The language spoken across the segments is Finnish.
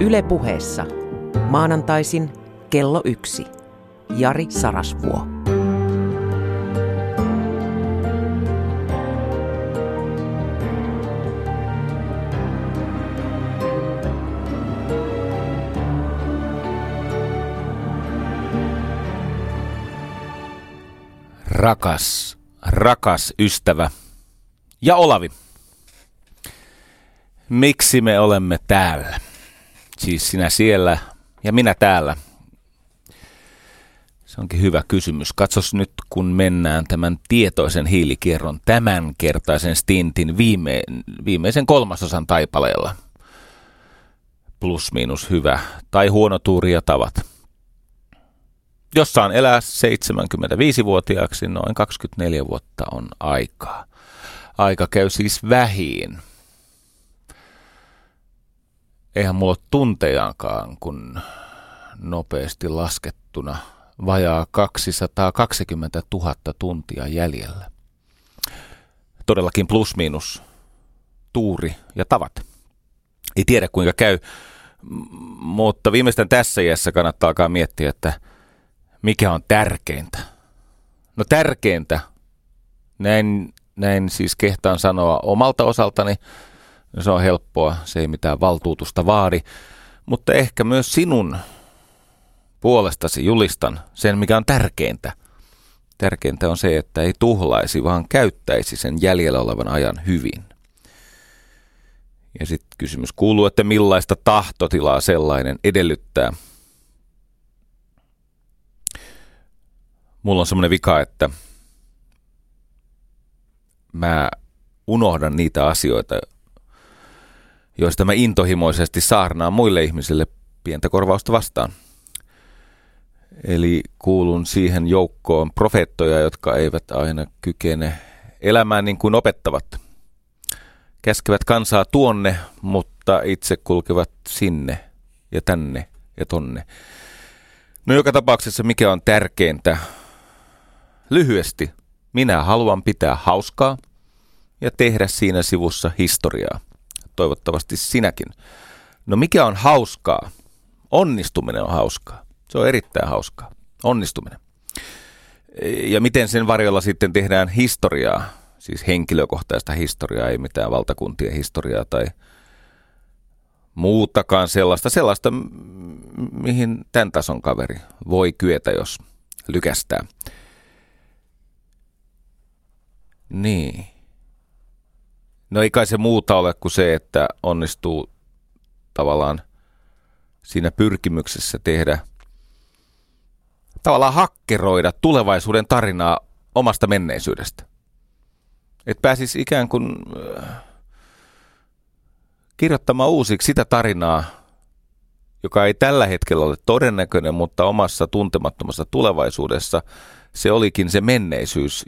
Yle puheessa. Maanantaisin kello yksi. Jari Sarasvuo. Rakas, rakas ystävä ja Olavi. Miksi me olemme täällä? Siis sinä siellä ja minä täällä. Se onkin hyvä kysymys. Katsos nyt, kun mennään tämän tietoisen hiilikierron tämänkertaisen stintin viime, viimeisen kolmasosan taipaleella. Plus miinus hyvä tai huono tuuri ja tavat. Jos saan elää 75-vuotiaaksi, noin 24 vuotta on aikaa. Aika käy siis vähiin. Eihän mulla ole tuntejaankaan, kun nopeasti laskettuna vajaa 220 000 tuntia jäljellä. Todellakin plus miinus tuuri ja tavat. Ei tiedä kuinka käy, mutta viimeistään tässä iässä kannattaa alkaa miettiä, että mikä on tärkeintä. No tärkeintä, näin, näin siis kehtaan sanoa omalta osaltani, se on helppoa, se ei mitään valtuutusta vaadi, mutta ehkä myös sinun puolestasi julistan sen, mikä on tärkeintä. Tärkeintä on se, että ei tuhlaisi, vaan käyttäisi sen jäljellä olevan ajan hyvin. Ja sitten kysymys kuuluu, että millaista tahtotilaa sellainen edellyttää. Mulla on semmoinen vika, että mä unohdan niitä asioita, joista mä intohimoisesti saarnaan muille ihmisille pientä korvausta vastaan. Eli kuulun siihen joukkoon profeettoja, jotka eivät aina kykene elämään niin kuin opettavat. Käskevät kansaa tuonne, mutta itse kulkevat sinne ja tänne ja tonne. No joka tapauksessa mikä on tärkeintä? Lyhyesti, minä haluan pitää hauskaa ja tehdä siinä sivussa historiaa toivottavasti sinäkin. No mikä on hauskaa? Onnistuminen on hauskaa. Se on erittäin hauskaa. Onnistuminen. Ja miten sen varjolla sitten tehdään historiaa, siis henkilökohtaista historiaa, ei mitään valtakuntien historiaa tai muutakaan sellaista, sellaista, mihin tämän tason kaveri voi kyetä, jos lykästää. Niin. No ei kai se muuta ole kuin se, että onnistuu tavallaan siinä pyrkimyksessä tehdä, tavallaan hakkeroida tulevaisuuden tarinaa omasta menneisyydestä. Että pääsisi ikään kuin äh, kirjoittamaan uusiksi sitä tarinaa, joka ei tällä hetkellä ole todennäköinen, mutta omassa tuntemattomassa tulevaisuudessa se olikin se menneisyys,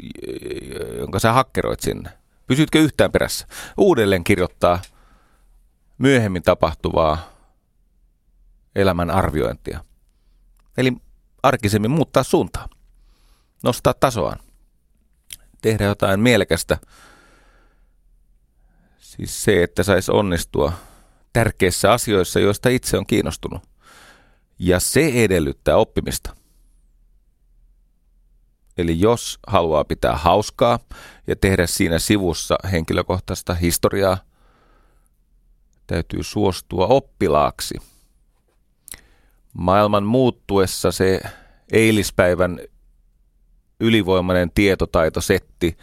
jonka sä hakkeroit sinne. Pysytkö yhtään perässä? Uudelleen kirjoittaa myöhemmin tapahtuvaa elämän arviointia. Eli arkisemmin muuttaa suuntaa. Nostaa tasoaan. Tehdä jotain mielekästä. Siis se, että saisi onnistua tärkeissä asioissa, joista itse on kiinnostunut. Ja se edellyttää oppimista. Eli jos haluaa pitää hauskaa ja tehdä siinä sivussa henkilökohtaista historiaa, täytyy suostua oppilaaksi. Maailman muuttuessa se eilispäivän ylivoimainen tietotaitosetti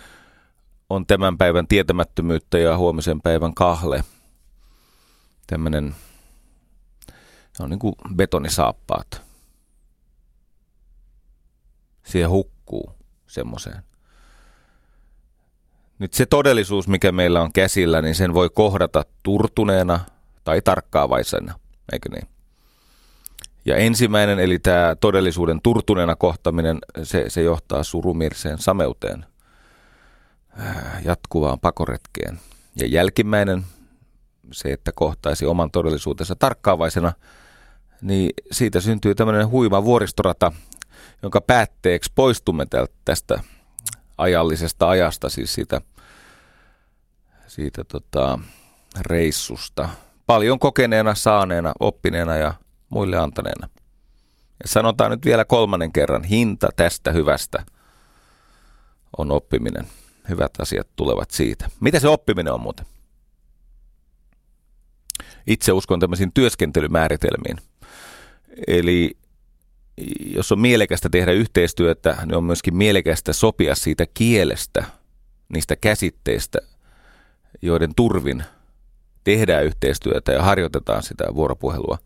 on tämän päivän tietämättömyyttä ja huomisen päivän kahle. Tämmöinen, on niin kuin betonisaappaat. Siihen hukkuu liikkuu semmoiseen. Nyt se todellisuus, mikä meillä on käsillä, niin sen voi kohdata turtuneena tai tarkkaavaisena, eikö niin? Ja ensimmäinen, eli tämä todellisuuden turtuneena kohtaminen, se, se johtaa surumirseen sameuteen, jatkuvaan pakoretkeen. Ja jälkimmäinen, se, että kohtaisi oman todellisuutensa tarkkaavaisena, niin siitä syntyy tämmöinen huima vuoristorata, jonka päätteeksi poistumme tästä ajallisesta ajasta, siis siitä, siitä tota, reissusta paljon kokeneena, saaneena, oppineena ja muille antaneena. Ja sanotaan nyt vielä kolmannen kerran, hinta tästä hyvästä on oppiminen. Hyvät asiat tulevat siitä. Mitä se oppiminen on muuten? Itse uskon tämmöisiin työskentelymääritelmiin. Eli jos on mielekästä tehdä yhteistyötä, niin on myöskin mielekästä sopia siitä kielestä, niistä käsitteistä, joiden turvin tehdään yhteistyötä ja harjoitetaan sitä vuoropuhelua.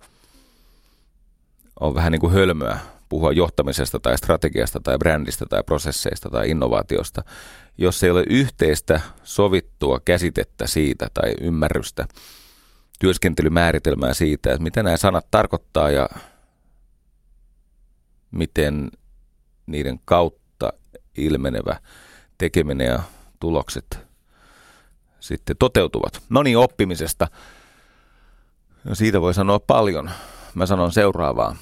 On vähän niin kuin hölmöä puhua johtamisesta tai strategiasta tai brändistä tai prosesseista tai innovaatiosta, jos ei ole yhteistä sovittua käsitettä siitä tai ymmärrystä, työskentelymääritelmää siitä, että mitä nämä sanat tarkoittaa ja miten niiden kautta ilmenevä tekeminen ja tulokset sitten toteutuvat. No niin, oppimisesta. No siitä voi sanoa paljon. Mä sanon seuraavaa.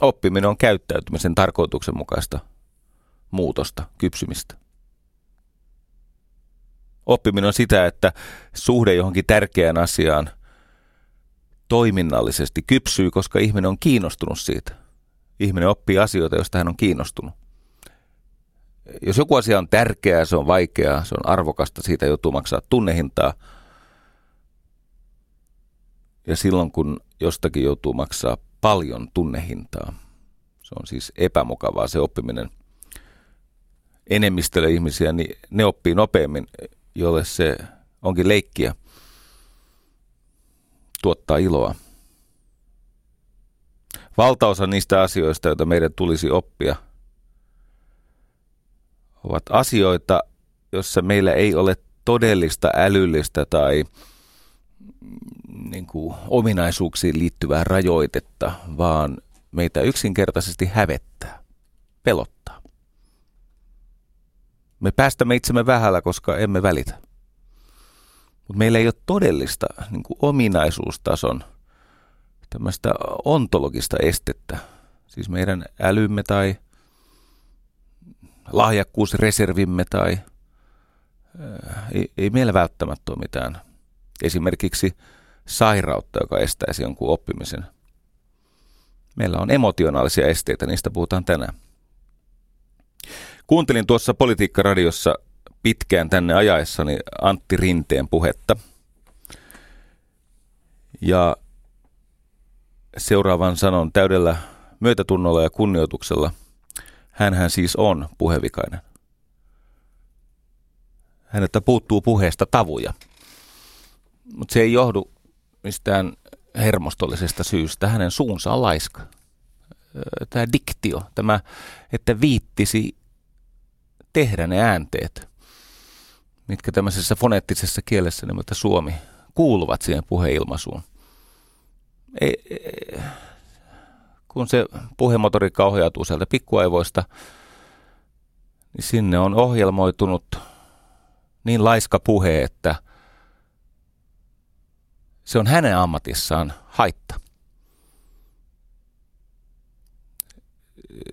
Oppiminen on käyttäytymisen tarkoituksenmukaista muutosta, kypsymistä. Oppiminen on sitä, että suhde johonkin tärkeään asiaan toiminnallisesti kypsyy, koska ihminen on kiinnostunut siitä. Ihminen oppii asioita, joista hän on kiinnostunut. Jos joku asia on tärkeää, se on vaikeaa, se on arvokasta, siitä joutuu maksaa tunnehintaa. Ja silloin, kun jostakin joutuu maksaa paljon tunnehintaa, se on siis epämukavaa se oppiminen. Enemmistölle ihmisiä, niin ne oppii nopeammin, jolle se onkin leikkiä, tuottaa iloa. Valtaosa niistä asioista, joita meidän tulisi oppia, ovat asioita, joissa meillä ei ole todellista älyllistä tai mm, niin kuin, ominaisuuksiin liittyvää rajoitetta, vaan meitä yksinkertaisesti hävettää, pelottaa. Me päästämme itsemme vähällä, koska emme välitä. Mutta meillä ei ole todellista niin kuin ominaisuustason tämmöistä ontologista estettä. Siis meidän älymme tai lahjakkuusreservimme tai ei, ei meillä välttämättä ole mitään esimerkiksi sairautta, joka estäisi jonkun oppimisen. Meillä on emotionaalisia esteitä, niistä puhutaan tänään. Kuuntelin tuossa Politiikka-radiossa pitkään tänne ajaessani Antti Rinteen puhetta. Ja seuraavan sanon täydellä myötätunnolla ja kunnioituksella. Hänhän siis on puhevikainen. Häneltä puuttuu puheesta tavuja. Mutta se ei johdu mistään hermostollisesta syystä. Hänen suunsa on laiska. Tämä diktio, tämä, että viittisi tehdä ne äänteet, mitkä tämmöisessä foneettisessa kielessä nimeltä suomi kuuluvat siihen puheilmaisuun ei, kun se puhemotoriikka ohjautuu sieltä pikkuaivoista, niin sinne on ohjelmoitunut niin laiska puhe, että se on hänen ammatissaan haitta.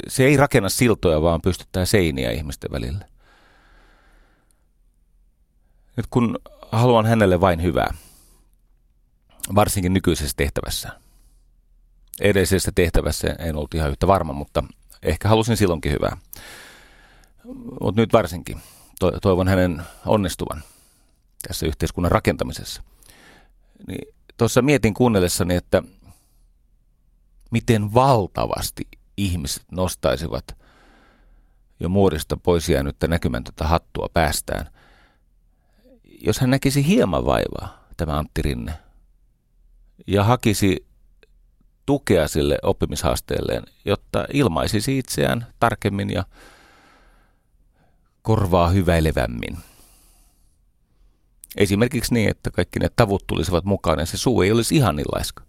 Se ei rakenna siltoja, vaan pystyttää seiniä ihmisten välillä. Nyt kun haluan hänelle vain hyvää, varsinkin nykyisessä tehtävässä. Edellisessä tehtävässä en ollut ihan yhtä varma, mutta ehkä halusin silloinkin hyvää. Mutta nyt varsinkin toivon hänen onnistuvan tässä yhteiskunnan rakentamisessa. Niin tuossa mietin kuunnellessani, että miten valtavasti ihmiset nostaisivat jo muodista pois jäänyttä näkymätöntä hattua päästään, jos hän näkisi hieman vaivaa, tämä Antti Rinne – ja hakisi tukea sille oppimishaasteelleen, jotta ilmaisisi itseään tarkemmin ja korvaa hyväilevämmin. Esimerkiksi niin, että kaikki ne tavut tulisivat mukaan ja se suu ei olisi ihan niin laiska.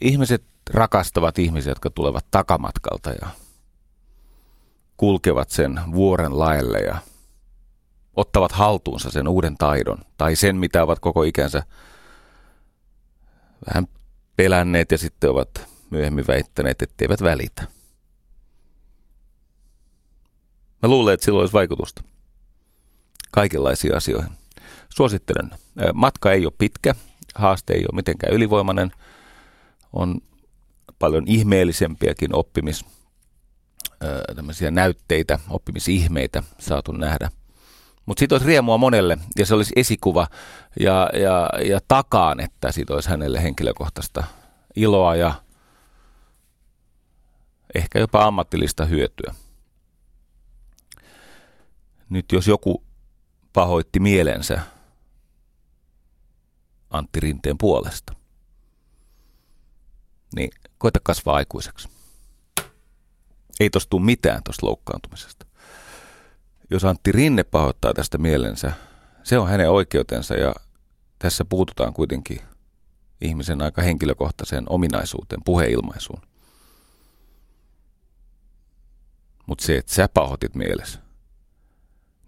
Ihmiset rakastavat ihmisiä, jotka tulevat takamatkalta ja kulkevat sen vuoren laelle ja ottavat haltuunsa sen uuden taidon tai sen, mitä ovat koko ikänsä vähän pelänneet ja sitten ovat myöhemmin väittäneet, etteivät välitä. Mä luulen, että sillä olisi vaikutusta kaikenlaisiin asioihin. Suosittelen. Matka ei ole pitkä. haaste ei ole mitenkään ylivoimainen. On paljon ihmeellisempiäkin oppimis, näytteitä, oppimisihmeitä saatu nähdä. Mutta siitä olisi riemua monelle ja se olisi esikuva ja, ja, ja takaan, että siitä olisi hänelle henkilökohtaista iloa ja ehkä jopa ammattilista hyötyä. Nyt jos joku pahoitti mielensä Antti Rinteen puolesta, niin koita kasvaa aikuiseksi. Ei tosta tule mitään tuosta loukkaantumisesta. Jos Antti Rinne pahoittaa tästä mielensä, se on hänen oikeutensa ja tässä puututaan kuitenkin ihmisen aika henkilökohtaiseen ominaisuuteen, puheilmaisuun. Mutta se, että sä pahoitit mielessä,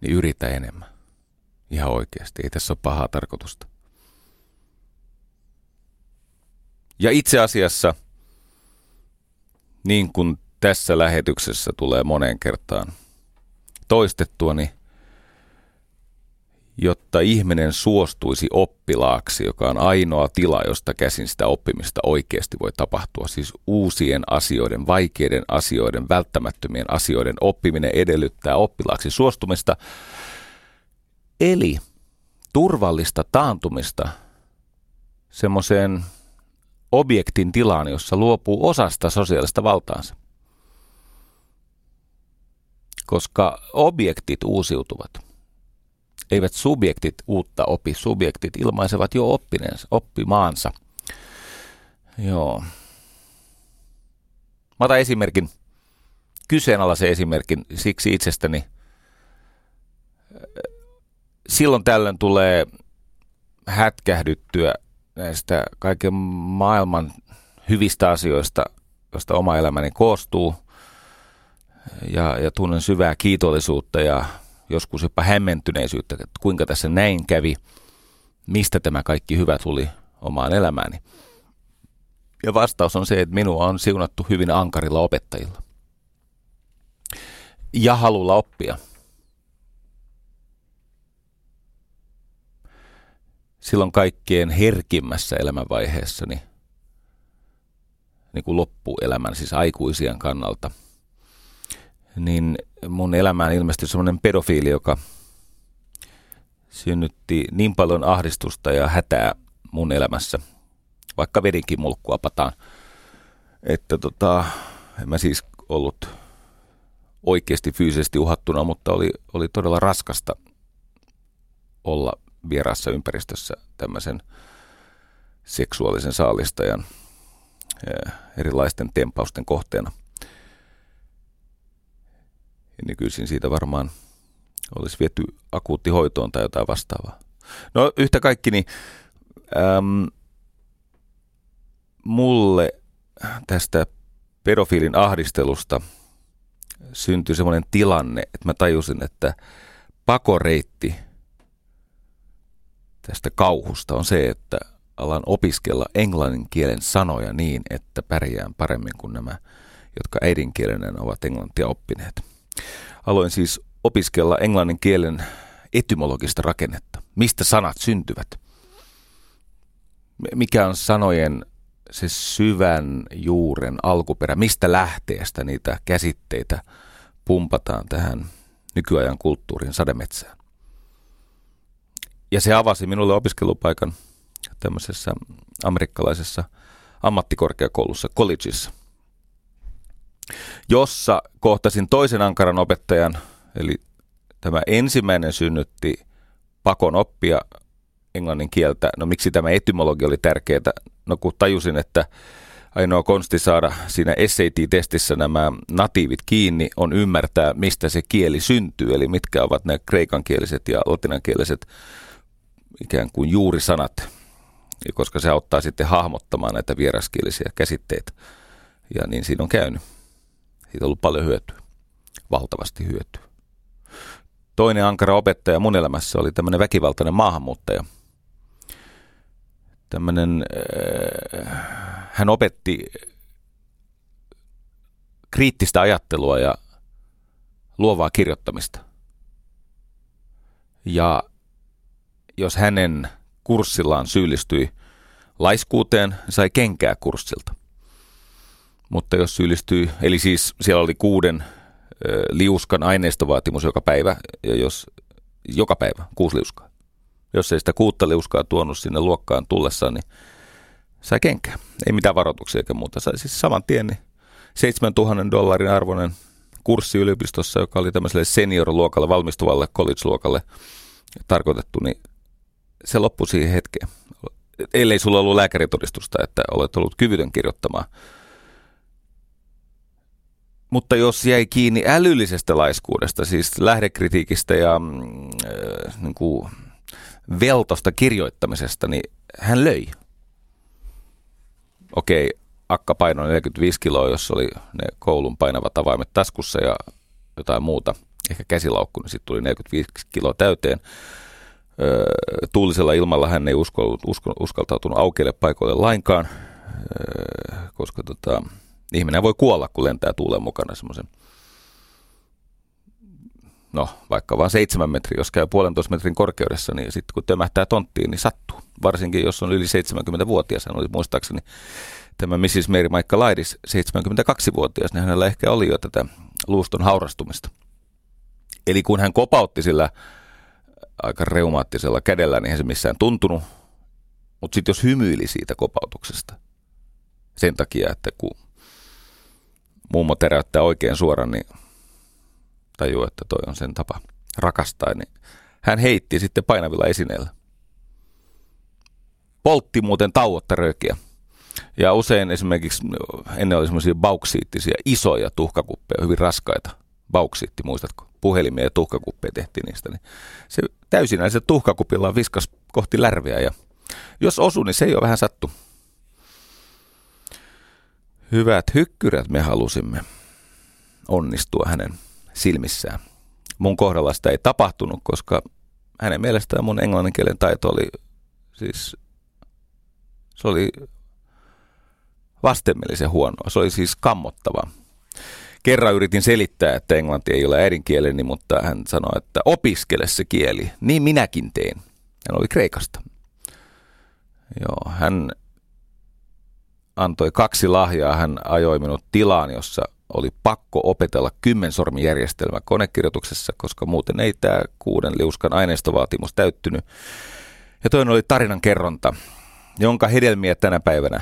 niin yritä enemmän. Ihan oikeasti. Ei tässä ole pahaa tarkoitusta. Ja itse asiassa, niin kuin tässä lähetyksessä tulee moneen kertaan toistettua, niin jotta ihminen suostuisi oppilaaksi, joka on ainoa tila, josta käsin sitä oppimista oikeasti voi tapahtua. Siis uusien asioiden, vaikeiden asioiden, välttämättömien asioiden oppiminen edellyttää oppilaaksi suostumista. Eli turvallista taantumista semmoiseen objektin tilaan, jossa luopuu osasta sosiaalista valtaansa. Koska objektit uusiutuvat – eivät subjektit uutta opi, subjektit ilmaisevat jo oppineensa, oppimaansa. Joo. Mä otan esimerkin, kyseenalaisen esimerkin siksi itsestäni. Silloin tällöin tulee hätkähdyttyä näistä kaiken maailman hyvistä asioista, joista oma elämäni koostuu. Ja, ja tunnen syvää kiitollisuutta ja joskus jopa hämmentyneisyyttä, että kuinka tässä näin kävi, mistä tämä kaikki hyvä tuli omaan elämääni. Ja vastaus on se, että minua on siunattu hyvin ankarilla opettajilla. Ja halulla oppia. Silloin kaikkien herkimmässä elämänvaiheessani, niin kuin loppuelämän, siis aikuisien kannalta – niin mun elämään ilmestyi semmoinen pedofiili, joka synnytti niin paljon ahdistusta ja hätää mun elämässä, vaikka vedinkin mulkkua pataan, että tota, en mä siis ollut oikeasti fyysisesti uhattuna, mutta oli, oli todella raskasta olla vieraassa ympäristössä tämmöisen seksuaalisen saalistajan erilaisten tempausten kohteena – ja nykyisin siitä varmaan olisi viety akuuttihoitoon tai jotain vastaavaa. No yhtä kaikki, niin äm, mulle tästä pedofiilin ahdistelusta syntyi semmoinen tilanne, että mä tajusin, että pakoreitti tästä kauhusta on se, että alan opiskella englannin kielen sanoja niin, että pärjään paremmin kuin nämä, jotka äidinkielenen ovat englantia oppineet. Aloin siis opiskella englannin kielen etymologista rakennetta. Mistä sanat syntyvät? Mikä on sanojen se syvän juuren alkuperä? Mistä lähteestä niitä käsitteitä pumpataan tähän nykyajan kulttuurin sademetsään? Ja se avasi minulle opiskelupaikan tämmöisessä amerikkalaisessa ammattikorkeakoulussa, collegeissa – jossa kohtasin toisen ankaran opettajan, eli tämä ensimmäinen synnytti pakon oppia englannin kieltä. No miksi tämä etymologi oli tärkeää? No kun tajusin, että ainoa konsti saada siinä SAT-testissä nämä natiivit kiinni on ymmärtää, mistä se kieli syntyy, eli mitkä ovat ne kreikankieliset ja latinankieliset ikään kuin juurisanat, koska se auttaa sitten hahmottamaan näitä vieraskielisiä käsitteitä. Ja niin siinä on käynyt. Siitä on ollut paljon hyötyä, valtavasti hyötyä. Toinen ankara opettaja mun elämässä oli tämmöinen väkivaltainen maahanmuuttaja. Tämmöinen, äh, hän opetti kriittistä ajattelua ja luovaa kirjoittamista. Ja jos hänen kurssillaan syyllistyi laiskuuteen, sai kenkää kurssilta. Mutta jos syyllistyy, eli siis siellä oli kuuden liuskan aineistovaatimus joka päivä, ja jos joka päivä kuusi liuskaa. Jos ei sitä kuutta liuskaa tuonut sinne luokkaan tullessaan, niin sai kenkää. Ei mitään varoituksia eikä muuta. Sai siis saman tien niin 7000 dollarin arvoinen kurssi yliopistossa, joka oli tämmöiselle senior-luokalle, valmistuvalle college-luokalle tarkoitettu, niin se loppui siihen hetkeen. Ellei sulla ollut lääkäritodistusta, että olet ollut kyvytön kirjoittamaan. Mutta jos jäi kiinni älyllisestä laiskuudesta, siis lähdekritiikistä ja äh, niin kuin veltosta kirjoittamisesta, niin hän löi. Okei, akka painoi 45 kiloa, jos oli ne koulun painavat avaimet taskussa ja jotain muuta, ehkä käsilaukku, niin sitten tuli 45 kiloa täyteen. Öö, tuulisella ilmalla hän ei uskaltautunut aukeille paikoille lainkaan, öö, koska tota, ihminen voi kuolla, kun lentää tuulen mukana semmoisen no vaikka vain seitsemän metriä, jos käy puolentoista metrin korkeudessa, niin sitten kun tömähtää tonttiin, niin sattuu. Varsinkin jos on yli 70-vuotias, hän oli muistaakseni tämä Mrs. Mary Maikka Laidis, 72-vuotias, niin hänellä ehkä oli jo tätä luuston haurastumista. Eli kun hän kopautti sillä aika reumaattisella kädellä, niin ei se missään tuntunut. Mutta sitten jos hymyili siitä kopautuksesta, sen takia, että kun mummo teräyttää oikein suoraan, niin tajuu, että toi on sen tapa rakastaa, niin hän heitti sitten painavilla esineillä. Poltti muuten tauotta röökiä. Ja usein esimerkiksi ennen oli semmoisia bauksiittisia isoja tuhkakuppeja, hyvin raskaita. Bauksiitti, muistatko? Puhelimia ja tuhkakuppeja tehtiin niistä. Niin se täysinäisellä tuhkakupilla viskas kohti lärviä ja jos osu, niin se ei ole vähän sattu. Hyvät hykkyrät me halusimme onnistua hänen silmissään. Mun kohdalla sitä ei tapahtunut, koska hänen mielestään mun englanninkielen taito oli siis, se oli vastenmielisen huonoa. Se oli siis kammottava. Kerran yritin selittää, että englanti ei ole äidinkieleni, mutta hän sanoi, että opiskele se kieli. Niin minäkin teen. Hän oli Kreikasta. Joo, hän antoi kaksi lahjaa. Hän ajoi minut tilaan, jossa oli pakko opetella kymmensormijärjestelmä konekirjoituksessa, koska muuten ei tämä kuuden liuskan aineistovaatimus täyttynyt. Ja toinen oli tarinan kerronta, jonka hedelmiä tänä päivänä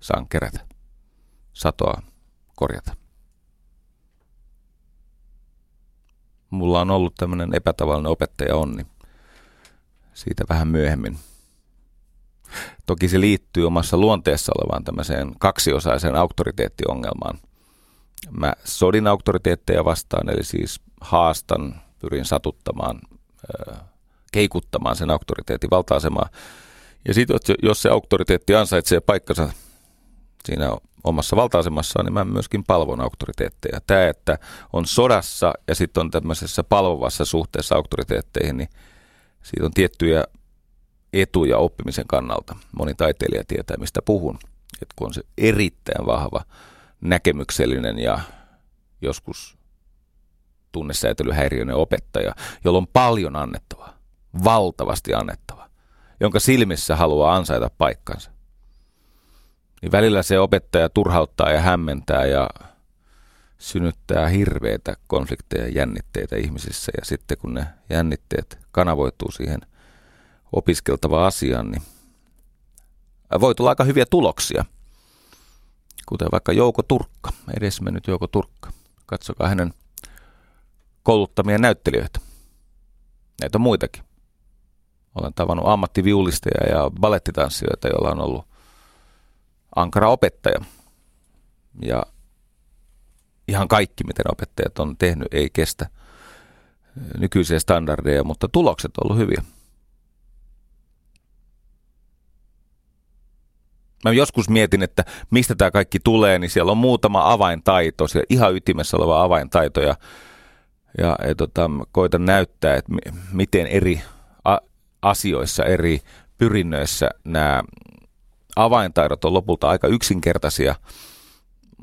saan kerätä, satoa korjata. Mulla on ollut tämmöinen epätavallinen opettaja onni. Siitä vähän myöhemmin. Toki se liittyy omassa luonteessa olevaan tämmöiseen kaksiosaiseen auktoriteettiongelmaan – Mä sodin auktoriteetteja vastaan, eli siis haastan, pyrin satuttamaan, keikuttamaan sen auktoriteetin valta-asemaa. Ja sitten jos se auktoriteetti ansaitsee paikkansa siinä omassa valta-asemassaan, niin mä myöskin palvon auktoriteetteja. Tämä, että on sodassa ja sitten on tämmöisessä palvovassa suhteessa auktoriteetteihin, niin siitä on tiettyjä etuja oppimisen kannalta. Moni taiteilija tietää, mistä puhun. Että kun on se erittäin vahva näkemyksellinen ja joskus tunnesäätelyhäiriöinen opettaja, jolla on paljon annettavaa, valtavasti annettavaa, jonka silmissä haluaa ansaita paikkansa. Niin välillä se opettaja turhauttaa ja hämmentää ja synnyttää hirveitä konflikteja ja jännitteitä ihmisissä. Ja sitten kun ne jännitteet kanavoituu siihen opiskeltavaan asiaan, niin voi tulla aika hyviä tuloksia – kuten vaikka Jouko Turkka, edesmennyt Jouko Turkka. Katsokaa hänen kouluttamia näyttelijöitä. Näitä on muitakin. Olen tavannut ammattiviulisteja ja balettitanssijoita, joilla on ollut ankara opettaja. Ja ihan kaikki, miten opettajat on tehnyt, ei kestä nykyisiä standardeja, mutta tulokset on ollut hyviä. Mä joskus mietin, että mistä tämä kaikki tulee, niin siellä on muutama avaintaito, siellä ihan ytimessä oleva avaintaito ja, ja, ja tota, koitan näyttää, että miten eri a- asioissa, eri pyrinnöissä nämä avaintaidot on lopulta aika yksinkertaisia,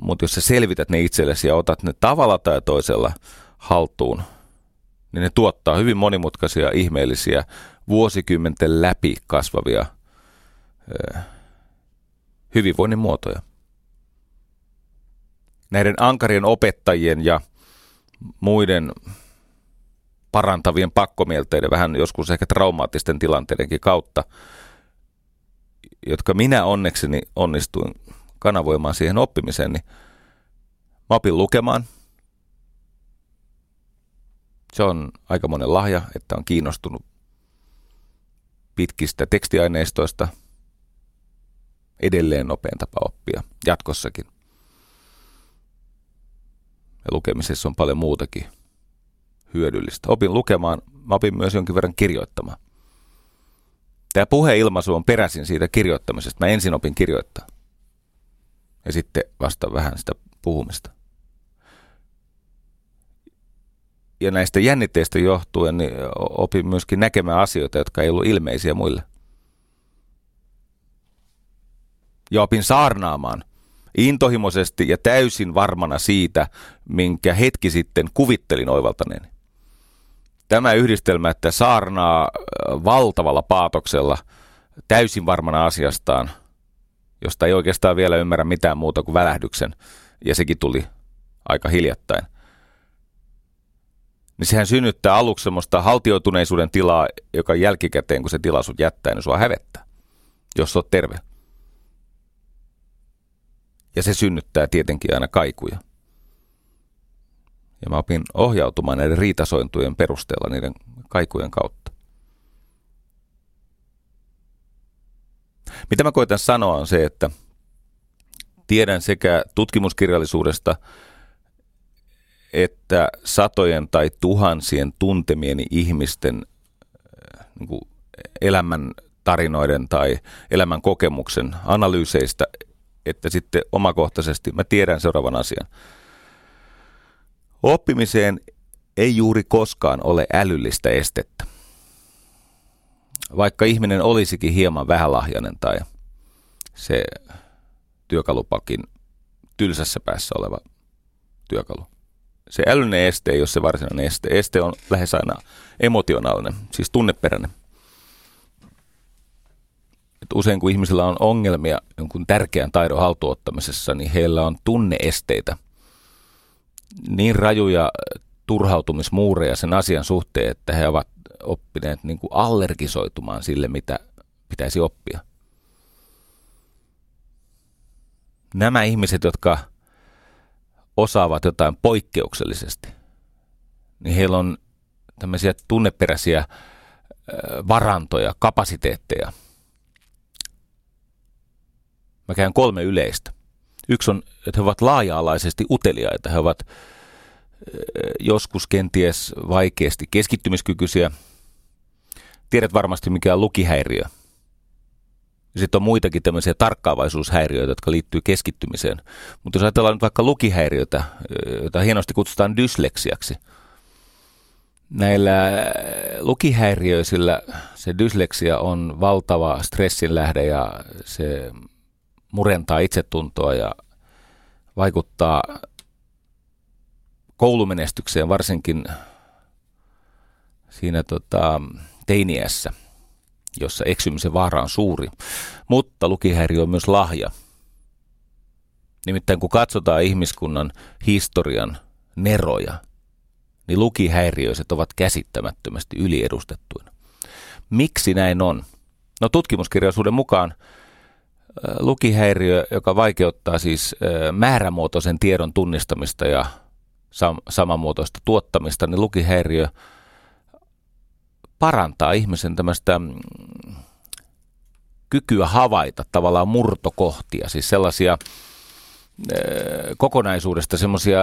mutta jos sä selvität ne itsellesi ja otat ne tavalla tai toisella haltuun, niin ne tuottaa hyvin monimutkaisia, ihmeellisiä, vuosikymmenten läpi kasvavia hyvinvoinnin muotoja. Näiden ankarien opettajien ja muiden parantavien pakkomielteiden, vähän joskus ehkä traumaattisten tilanteidenkin kautta, jotka minä onnekseni onnistuin kanavoimaan siihen oppimiseen, niin mä opin lukemaan. Se on aika monen lahja, että on kiinnostunut pitkistä tekstiaineistoista. Edelleen nopein tapa oppia jatkossakin. Ja lukemisessa on paljon muutakin hyödyllistä. Opin lukemaan, mä opin myös jonkin verran kirjoittamaan. Tämä puheilmaisu on peräisin siitä kirjoittamisesta. Mä ensin opin kirjoittaa. Ja sitten vasta vähän sitä puhumista. Ja näistä jännitteistä johtuen niin opin myöskin näkemään asioita, jotka ei ollut ilmeisiä muille. Ja opin saarnaamaan intohimoisesti ja täysin varmana siitä, minkä hetki sitten kuvittelin oivaltaneeni. Tämä yhdistelmä, että saarnaa äh, valtavalla paatoksella täysin varmana asiastaan, josta ei oikeastaan vielä ymmärrä mitään muuta kuin välähdyksen, ja sekin tuli aika hiljattain. Niin sehän synnyttää aluksi semmoista haltioituneisuuden tilaa, joka jälkikäteen, kun se tila sut jättää, niin sua hävettää, jos oot terve. Ja se synnyttää tietenkin aina kaikuja. Ja mä opin ohjautumaan näiden riitasointujen perusteella niiden kaikujen kautta. Mitä mä koitan sanoa on se, että tiedän sekä tutkimuskirjallisuudesta että satojen tai tuhansien tuntemieni ihmisten äh, niin kuin elämän tarinoiden tai elämän kokemuksen analyyseistä, että sitten omakohtaisesti mä tiedän seuraavan asian. Oppimiseen ei juuri koskaan ole älyllistä estettä. Vaikka ihminen olisikin hieman vähälahjainen tai se työkalupakin tylsässä päässä oleva työkalu. Se älyllinen este ei ole se varsinainen este. Este on lähes aina emotionaalinen, siis tunneperäinen. Et usein kun ihmisillä on ongelmia jonkun tärkeän taidon haltuottamisessa, niin heillä on tunneesteitä – niin rajuja turhautumismuureja sen asian suhteen, että he ovat oppineet niin kuin allergisoitumaan sille, mitä pitäisi oppia. Nämä ihmiset, jotka osaavat jotain poikkeuksellisesti, niin heillä on tämmöisiä tunneperäisiä varantoja, kapasiteetteja. Mä käyn kolme yleistä. Yksi on, että he ovat laaja-alaisesti uteliaita. He ovat joskus kenties vaikeasti keskittymiskykyisiä. Tiedät varmasti, mikä on lukihäiriö. Sitten on muitakin tämmöisiä tarkkaavaisuushäiriöitä, jotka liittyy keskittymiseen. Mutta jos ajatellaan nyt vaikka lukihäiriötä, jota hienosti kutsutaan dysleksiaksi, näillä lukihäiriöisillä se dysleksia on valtava stressin lähde ja se murentaa itsetuntoa ja vaikuttaa koulumenestykseen varsinkin siinä tota, teiniässä, jossa eksymisen vaara on suuri. Mutta lukihäiriö on myös lahja. Nimittäin kun katsotaan ihmiskunnan historian neroja, niin lukihäiriöiset ovat käsittämättömästi yliedustettuina. Miksi näin on? No tutkimuskirjallisuuden mukaan lukihäiriö, joka vaikeuttaa siis määrämuotoisen tiedon tunnistamista ja sam- samanmuotoista tuottamista, niin lukihäiriö parantaa ihmisen tämmöistä mm, kykyä havaita tavallaan murtokohtia, siis sellaisia kokonaisuudesta semmoisia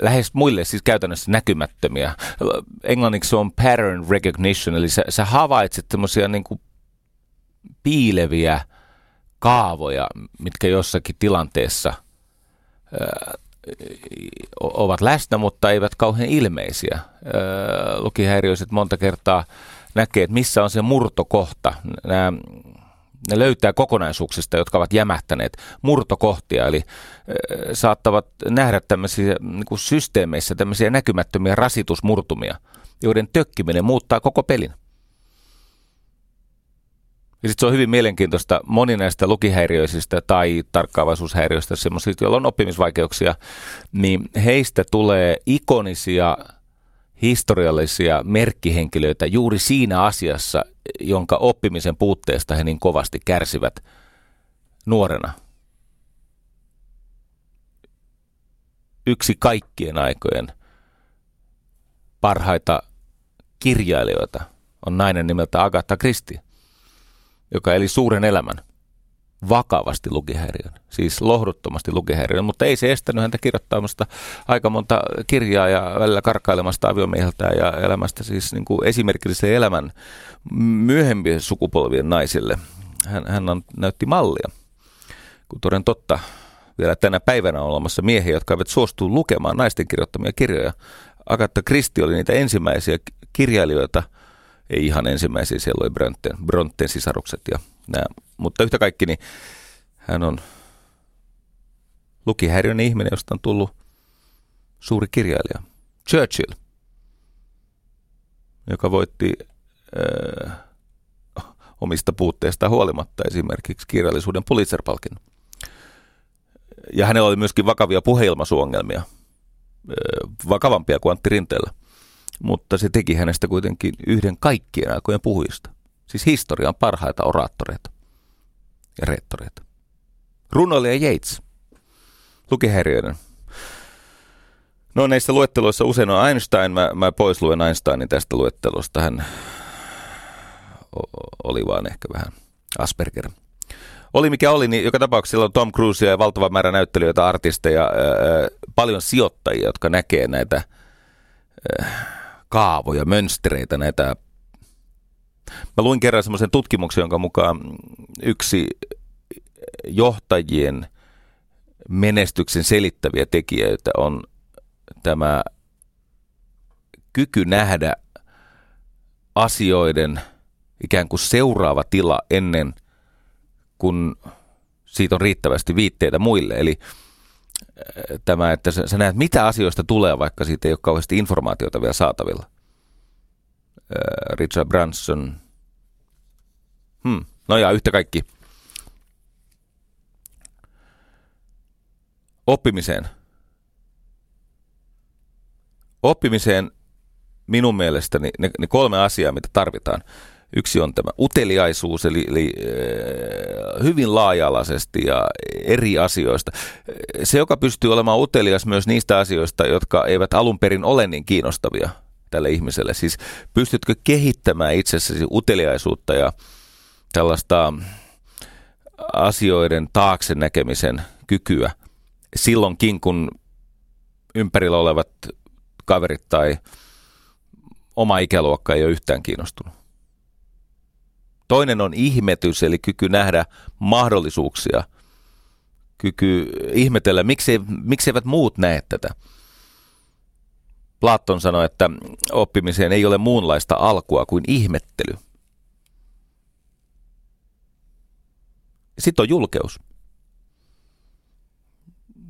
lähes muille siis käytännössä näkymättömiä. Englanniksi on pattern recognition, eli sä, sä havaitset semmoisia niin piileviä kaavoja, mitkä jossakin tilanteessa ovat läsnä, mutta eivät kauhean ilmeisiä. lukihäiriöiset monta kertaa näkee, että missä on se murtokohta. Nämä, ne löytää kokonaisuuksista, jotka ovat jämähtäneet murtokohtia, eli saattavat nähdä tämmöisiä niin kuin systeemeissä tämmöisiä näkymättömiä rasitusmurtumia, joiden tökkiminen muuttaa koko pelin. Ja sitten se on hyvin mielenkiintoista, moni näistä lukihäiriöisistä tai tarkkaavaisuushäiriöistä, semmoisista, joilla on oppimisvaikeuksia, niin heistä tulee ikonisia historiallisia merkkihenkilöitä juuri siinä asiassa, jonka oppimisen puutteesta he niin kovasti kärsivät nuorena. Yksi kaikkien aikojen parhaita kirjailijoita on nainen nimeltä Agatha Christie joka eli suuren elämän vakavasti lukihäiriön, siis lohduttomasti lukihäiriön, mutta ei se estänyt häntä kirjoittamasta aika monta kirjaa ja välillä karkkailemasta aviomieheltä ja elämästä siis niin kuin esimerkillisen elämän myöhempien sukupolvien naisille. Hän, hän on, näytti mallia, kun toden totta vielä tänä päivänä on olemassa miehiä, jotka eivät suostu lukemaan naisten kirjoittamia kirjoja. Agatha Christie oli niitä ensimmäisiä kirjailijoita – ei ihan ensimmäisiä, siellä oli Bronten, Bronten sisarukset ja nämä. Mutta yhtä kaikki, niin hän on lukihäiriöinen ihminen, josta on tullut suuri kirjailija. Churchill, joka voitti äh, omista puutteista huolimatta esimerkiksi kirjallisuuden Pulitzer-palkinnon. Ja hänellä oli myöskin vakavia puheilmaisuongelmia, äh, vakavampia kuin Antti Rinteellä mutta se teki hänestä kuitenkin yhden kaikkien aikojen puhujista. Siis historian parhaita oraattoreita ja reettoreita. Runoilija Yates, lukihäiriöiden. No näissä luetteloissa usein on Einstein, mä, mä pois luen Einsteinin tästä luettelosta. Hän oli vaan ehkä vähän Asperger. Oli mikä oli, niin joka tapauksessa on Tom Cruise ja valtava määrä näyttelijöitä, artisteja, ää, paljon sijoittajia, jotka näkee näitä ää, kaavoja, mönstereitä, näitä Mä luin kerran semmoisen tutkimuksen, jonka mukaan yksi johtajien menestyksen selittäviä tekijöitä on tämä kyky nähdä asioiden ikään kuin seuraava tila ennen kuin siitä on riittävästi viitteitä muille. Eli tämä, että sä, sä näet, mitä asioista tulee, vaikka siitä ei ole kauheasti informaatiota vielä saatavilla. Richard Branson. Hmm. No ja yhtä kaikki. Oppimiseen. Oppimiseen minun mielestäni ne, ne kolme asiaa, mitä tarvitaan – Yksi on tämä uteliaisuus, eli, eli äh, hyvin laaja-alaisesti ja eri asioista. Se, joka pystyy olemaan utelias myös niistä asioista, jotka eivät alun perin ole niin kiinnostavia tälle ihmiselle. Siis pystytkö kehittämään itsessäsi uteliaisuutta ja tällaista asioiden taakse näkemisen kykyä silloinkin, kun ympärillä olevat kaverit tai oma ikäluokka ei ole yhtään kiinnostunut. Toinen on ihmetys, eli kyky nähdä mahdollisuuksia, kyky ihmetellä, miksi, miksi eivät muut näe tätä. Platon sanoi, että oppimiseen ei ole muunlaista alkua kuin ihmettely. Sitten on julkeus.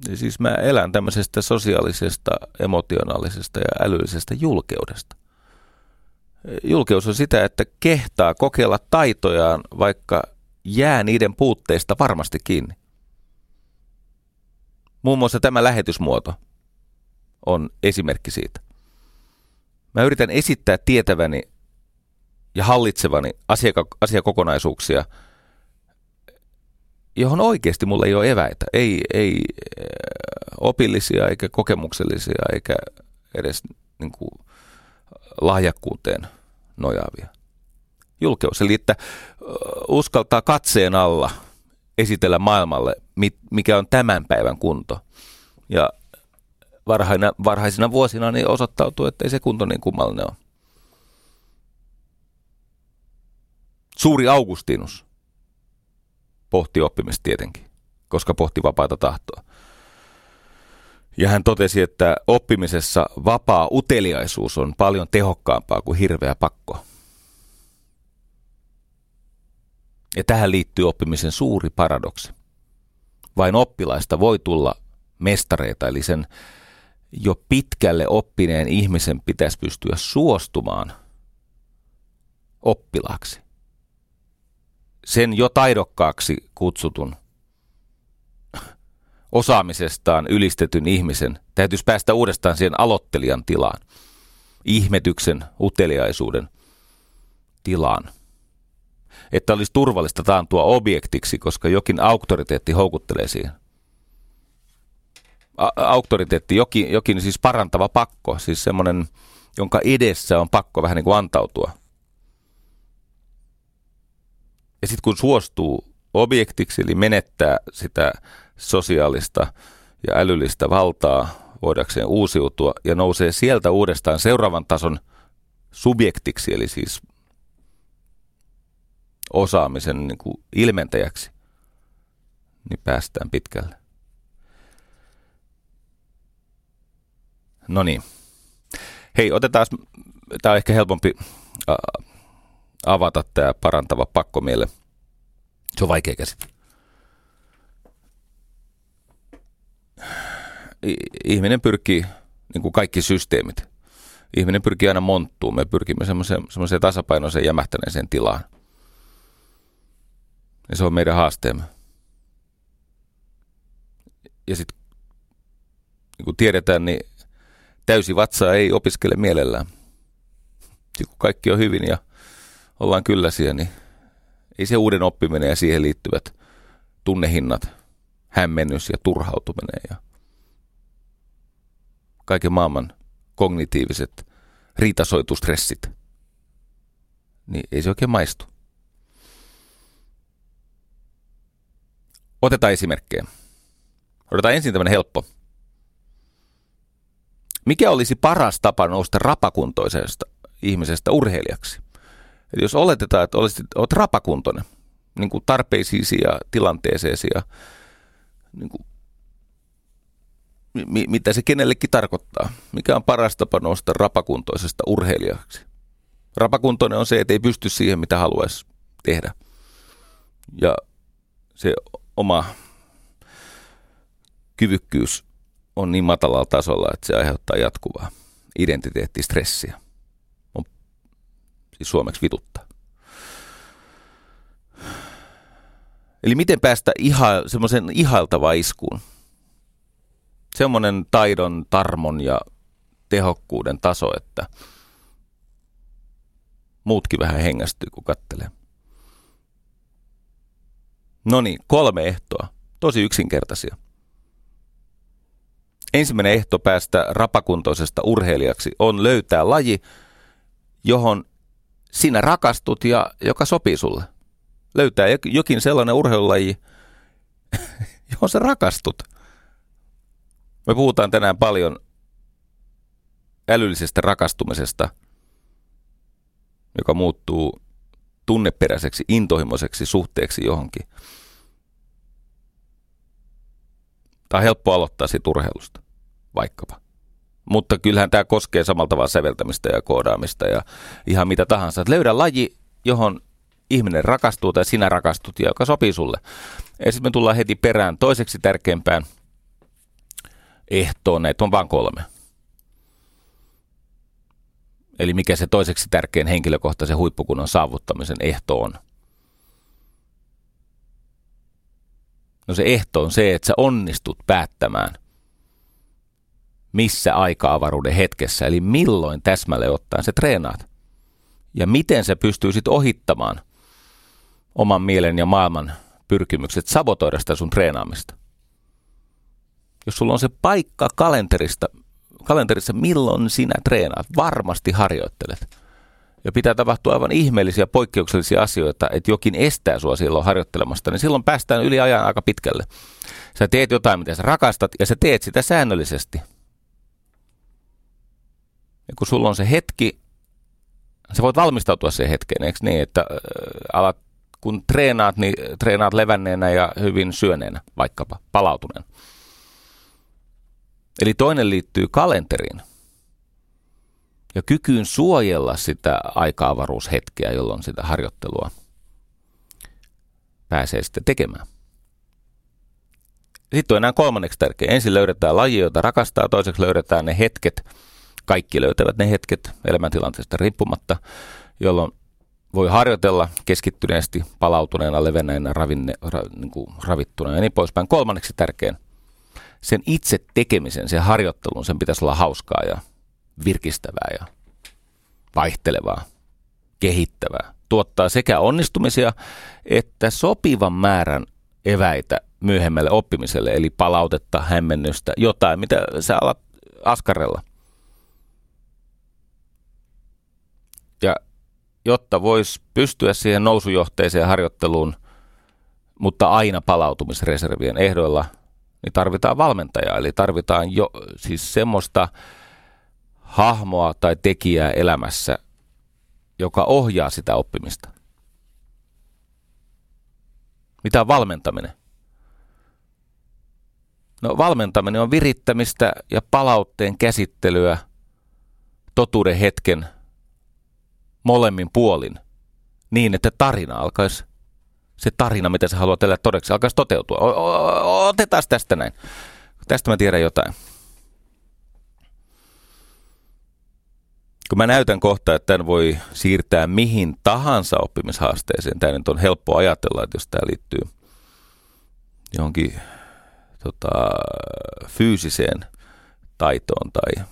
Ja siis mä elän tämmöisestä sosiaalisesta, emotionaalisesta ja älyllisestä julkeudesta. Julkeus on sitä, että kehtaa kokeilla taitojaan, vaikka jää niiden puutteista varmasti kiinni. Muun muassa tämä lähetysmuoto on esimerkki siitä. Mä yritän esittää tietäväni ja hallitsevani asiaka- asiakokonaisuuksia, johon oikeasti mulla ei ole eväitä. Ei, ei opillisia eikä kokemuksellisia eikä edes niin kuin, lahjakkuuteen nojaavia. Julkeus, eli että uskaltaa katseen alla esitellä maailmalle, mikä on tämän päivän kunto. Ja varhaina, varhaisina vuosina niin osoittautuu, että ei se kunto niin kummallinen ole. Suuri Augustinus pohti oppimista tietenkin, koska pohti vapaata tahtoa. Ja hän totesi, että oppimisessa vapaa uteliaisuus on paljon tehokkaampaa kuin hirveä pakko. Ja tähän liittyy oppimisen suuri paradoksi. Vain oppilaista voi tulla mestareita, eli sen jo pitkälle oppineen ihmisen pitäisi pystyä suostumaan oppilaaksi. sen jo taidokkaaksi kutsutun osaamisestaan ylistetyn ihmisen täytyisi päästä uudestaan siihen aloittelijan tilaan, ihmetyksen, uteliaisuuden tilaan. Että olisi turvallista taantua objektiksi, koska jokin auktoriteetti houkuttelee siihen. Auktoriteetti, jokin, jokin siis parantava pakko, siis semmoinen, jonka edessä on pakko vähän niin kuin antautua. Ja sitten kun suostuu objektiksi, eli menettää sitä sosiaalista ja älyllistä valtaa voidakseen uusiutua ja nousee sieltä uudestaan seuraavan tason subjektiksi, eli siis osaamisen niin kuin ilmentäjäksi, niin päästään pitkälle. No niin. Hei, otetaan, tämä on ehkä helpompi avata tämä parantava pakkomiele. Se on vaikea käsite. Ihminen pyrkii, niin kuin kaikki systeemit, ihminen pyrkii aina monttuun. Me pyrkimme semmoiseen tasapainoiseen jämähtäneeseen tilaan. Ja se on meidän haasteemme. Ja sitten niin kuin tiedetään, niin täysi vatsa ei opiskele mielellään. Sitten kun kaikki on hyvin ja ollaan kylläisiä, niin ei se uuden oppiminen ja siihen liittyvät tunnehinnat, hämmennys ja turhautuminen ja kaiken maailman kognitiiviset riitasoitustressit, niin ei se oikein maistu. Otetaan esimerkkejä. Otetaan ensin tämmöinen helppo. Mikä olisi paras tapa nousta rapakuntoisesta ihmisestä urheilijaksi? Eli jos oletetaan, että olisit, olet rapakuntoinen niin kuin tarpeisiisi ja tilanteeseesi ja niin kuin, mi, mitä se kenellekin tarkoittaa. Mikä on paras tapa nousta rapakuntoisesta urheilijaksi? Rapakuntoinen on se, että ei pysty siihen, mitä haluaisi tehdä. Ja se oma kyvykkyys on niin matalalla tasolla, että se aiheuttaa jatkuvaa identiteettistressiä. On, siis suomeksi vituttaa. Eli miten päästä iha, semmoisen ihailtavaan iskuun? Semmoinen taidon, tarmon ja tehokkuuden taso, että muutkin vähän hengästyy, kun kattelee. No niin, kolme ehtoa. Tosi yksinkertaisia. Ensimmäinen ehto päästä rapakuntoisesta urheilijaksi on löytää laji, johon sinä rakastut ja joka sopii sulle. Löytää jokin sellainen urheilulaji, johon sä rakastut. Me puhutaan tänään paljon älyllisestä rakastumisesta, joka muuttuu tunneperäiseksi, intohimoiseksi suhteeksi johonkin. Tämä on helppo aloittaa siitä urheilusta, vaikkapa. Mutta kyllähän tämä koskee samalla tavalla säveltämistä ja koodaamista ja ihan mitä tahansa. Että löydä laji, johon ihminen rakastuu tai sinä rakastut ja joka sopii sulle. Ja sitten me tullaan heti perään toiseksi tärkeimpään ehtoon. Näitä on vain kolme. Eli mikä se toiseksi tärkein henkilökohtaisen huippukunnan saavuttamisen ehto on? No se ehto on se, että sä onnistut päättämään, missä aika-avaruuden hetkessä, eli milloin täsmälle ottaen se treenaat. Ja miten sä pystyisit ohittamaan oman mielen ja maailman pyrkimykset sabotoida sitä sun treenaamista. Jos sulla on se paikka kalenterista, kalenterissa, milloin sinä treenaat, varmasti harjoittelet. Ja pitää tapahtua aivan ihmeellisiä poikkeuksellisia asioita, että jokin estää sua silloin harjoittelemasta, niin silloin päästään yli ajan aika pitkälle. Sä teet jotain, mitä sä rakastat, ja sä teet sitä säännöllisesti. Ja kun sulla on se hetki, sä voit valmistautua siihen hetkeen, eikö niin, että äh, alat, kun treenaat, niin treenaat levänneenä ja hyvin syöneenä, vaikkapa palautuneena. Eli toinen liittyy kalenteriin ja kykyyn suojella sitä aika-avaruushetkeä, jolloin sitä harjoittelua pääsee sitten tekemään. Sitten on enää kolmanneksi tärkeä. Ensin löydetään laji, jota rakastaa, toiseksi löydetään ne hetket, kaikki löytävät ne hetket elämäntilanteesta riippumatta, jolloin voi harjoitella keskittyneesti, palautuneena, levenneenä, ravinne, ra, niin kuin ravittuneena ja niin poispäin. Kolmanneksi tärkein, sen itse tekemisen, sen harjoittelun, sen pitäisi olla hauskaa ja virkistävää ja vaihtelevaa, kehittävää. Tuottaa sekä onnistumisia että sopivan määrän eväitä myöhemmälle oppimiselle, eli palautetta, hämmennystä, jotain, mitä sä alat askarella. Ja jotta voisi pystyä siihen nousujohteiseen harjoitteluun, mutta aina palautumisreservien ehdoilla, niin tarvitaan valmentajaa. Eli tarvitaan jo siis semmoista hahmoa tai tekijää elämässä, joka ohjaa sitä oppimista. Mitä on valmentaminen? No valmentaminen on virittämistä ja palautteen käsittelyä totuuden hetken molemmin puolin niin, että tarina alkaisi, se tarina, mitä sä haluat elää todeksi, alkaisi toteutua. Otetaan tästä näin. Tästä mä tiedän jotain. Kun mä näytän kohta, että tämän voi siirtää mihin tahansa oppimishaasteeseen, tämä nyt on helppo ajatella, että jos tämä liittyy johonkin tota, fyysiseen taitoon tai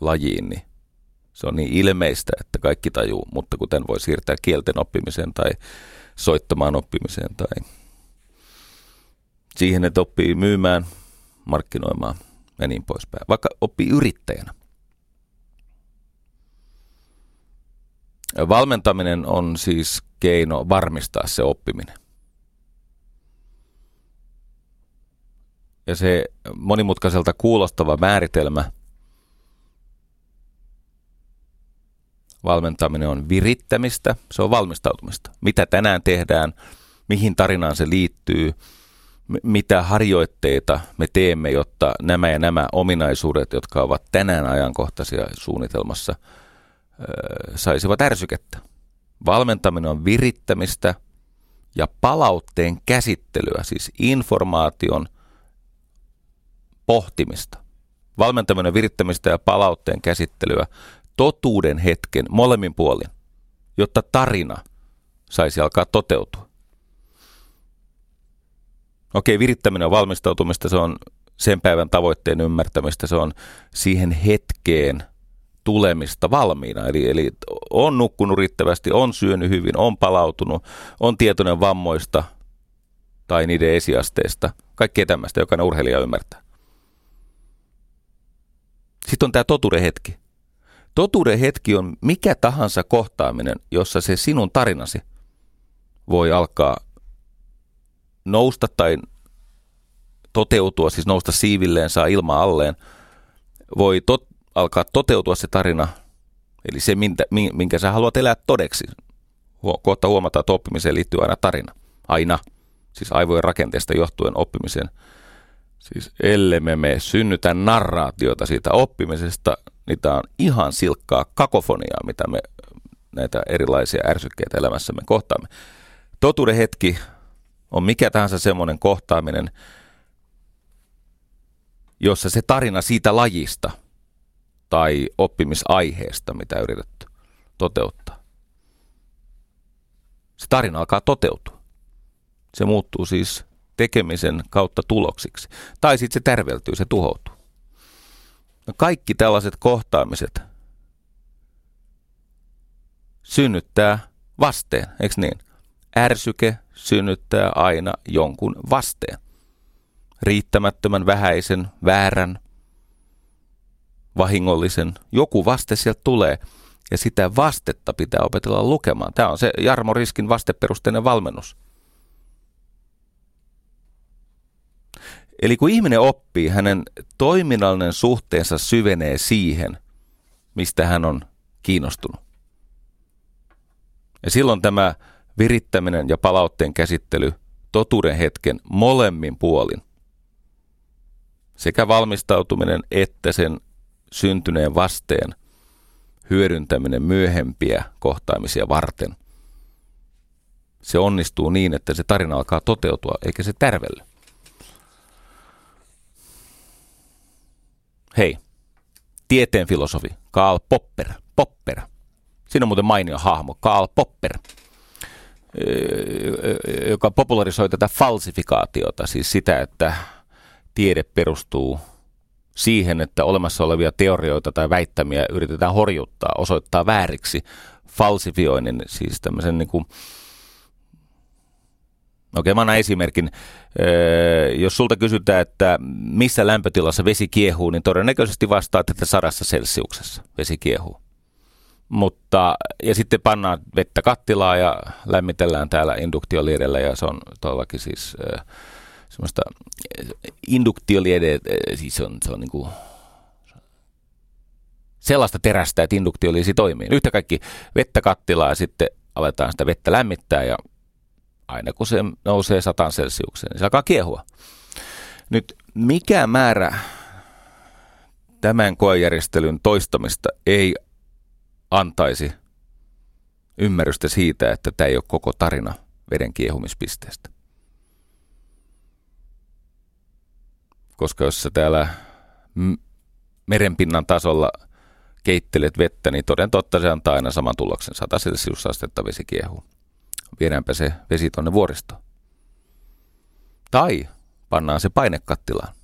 lajiin, niin se on niin ilmeistä, että kaikki tajuu, mutta kuten voi siirtää kielten oppimiseen tai soittamaan oppimiseen tai siihen, että oppii myymään, markkinoimaan ja niin poispäin. Vaikka oppii yrittäjänä. Valmentaminen on siis keino varmistaa se oppiminen. Ja se monimutkaiselta kuulostava määritelmä – Valmentaminen on virittämistä, se on valmistautumista. Mitä tänään tehdään, mihin tarinaan se liittyy, mitä harjoitteita me teemme, jotta nämä ja nämä ominaisuudet, jotka ovat tänään ajankohtaisia suunnitelmassa, saisivat ärsykettä. Valmentaminen on virittämistä ja palautteen käsittelyä, siis informaation pohtimista. Valmentaminen virittämistä ja palautteen käsittelyä totuuden hetken molemmin puolin, jotta tarina saisi alkaa toteutua. Okei, virittäminen on valmistautumista, se on sen päivän tavoitteen ymmärtämistä, se on siihen hetkeen tulemista valmiina. Eli, eli on nukkunut riittävästi, on syönyt hyvin, on palautunut, on tietoinen vammoista tai niiden esiasteista. Kaikkea tämmöistä jokainen urheilija ymmärtää. Sitten on tämä totuuden hetki. Totuuden hetki on mikä tahansa kohtaaminen, jossa se sinun tarinasi voi alkaa nousta tai toteutua, siis nousta siivilleen, saa ilma alleen, voi tot, alkaa toteutua se tarina, eli se, minkä, minkä sä haluat elää todeksi. Kohta huomataan, että oppimiseen liittyy aina tarina. Aina. Siis aivojen rakenteesta johtuen oppimiseen. Siis ellemme me synnytä narraatiota siitä oppimisesta, Niitä on ihan silkkaa kakofoniaa, mitä me näitä erilaisia ärsykkeitä elämässämme kohtaamme. Totuuden hetki on mikä tahansa semmoinen kohtaaminen, jossa se tarina siitä lajista tai oppimisaiheesta, mitä yritetty toteuttaa. Se tarina alkaa toteutua. Se muuttuu siis tekemisen kautta tuloksiksi. Tai sitten se tärveltyy, se tuhoutuu. No kaikki tällaiset kohtaamiset synnyttää vasteen, eikö niin? Ärsyke synnyttää aina jonkun vasteen. Riittämättömän, vähäisen, väärän, vahingollisen. Joku vaste sieltä tulee ja sitä vastetta pitää opetella lukemaan. Tämä on se Jarmo Riskin vasteperusteinen valmennus. Eli kun ihminen oppii, hänen toiminnallinen suhteensa syvenee siihen, mistä hän on kiinnostunut. Ja silloin tämä virittäminen ja palautteen käsittely totuuden hetken molemmin puolin, sekä valmistautuminen että sen syntyneen vasteen hyödyntäminen myöhempiä kohtaamisia varten, se onnistuu niin, että se tarina alkaa toteutua, eikä se tärvelle. Hei, tieteen filosofi Karl Popper. Popper. Siinä on muuten mainio hahmo, Karl Popper. joka popularisoi tätä falsifikaatiota, siis sitä, että tiede perustuu siihen, että olemassa olevia teorioita tai väittämiä yritetään horjuttaa, osoittaa vääriksi. Falsifioinnin, siis tämmöisen niin kuin, Okei, mä annan esimerkin. Jos sulta kysytään, että missä lämpötilassa vesi kiehuu, niin todennäköisesti vastaat, että sadassa celsiuksessa vesi kiehuu. Mutta, ja sitten pannaan vettä kattilaa ja lämmitellään täällä induktioliedellä ja se on todellakin siis äh, semmoista induktioliede, siis on, se on niin kuin sellaista terästä, että induktioliisi toimii. Yhtä kaikki vettä kattilaa ja sitten aletaan sitä vettä lämmittää ja aina kun se nousee satan celsiukseen, niin se alkaa kiehua. Nyt mikä määrä tämän koejärjestelyn toistamista ei antaisi ymmärrystä siitä, että tämä ei ole koko tarina veden kiehumispisteestä. Koska jos sä täällä merenpinnan tasolla keittelet vettä, niin toden totta se antaa aina saman tuloksen. 100 celsiusastetta vesi kiehuu. Viedäänpä se vesi tuonne vuoristoon. Tai pannaan se painekattilaan.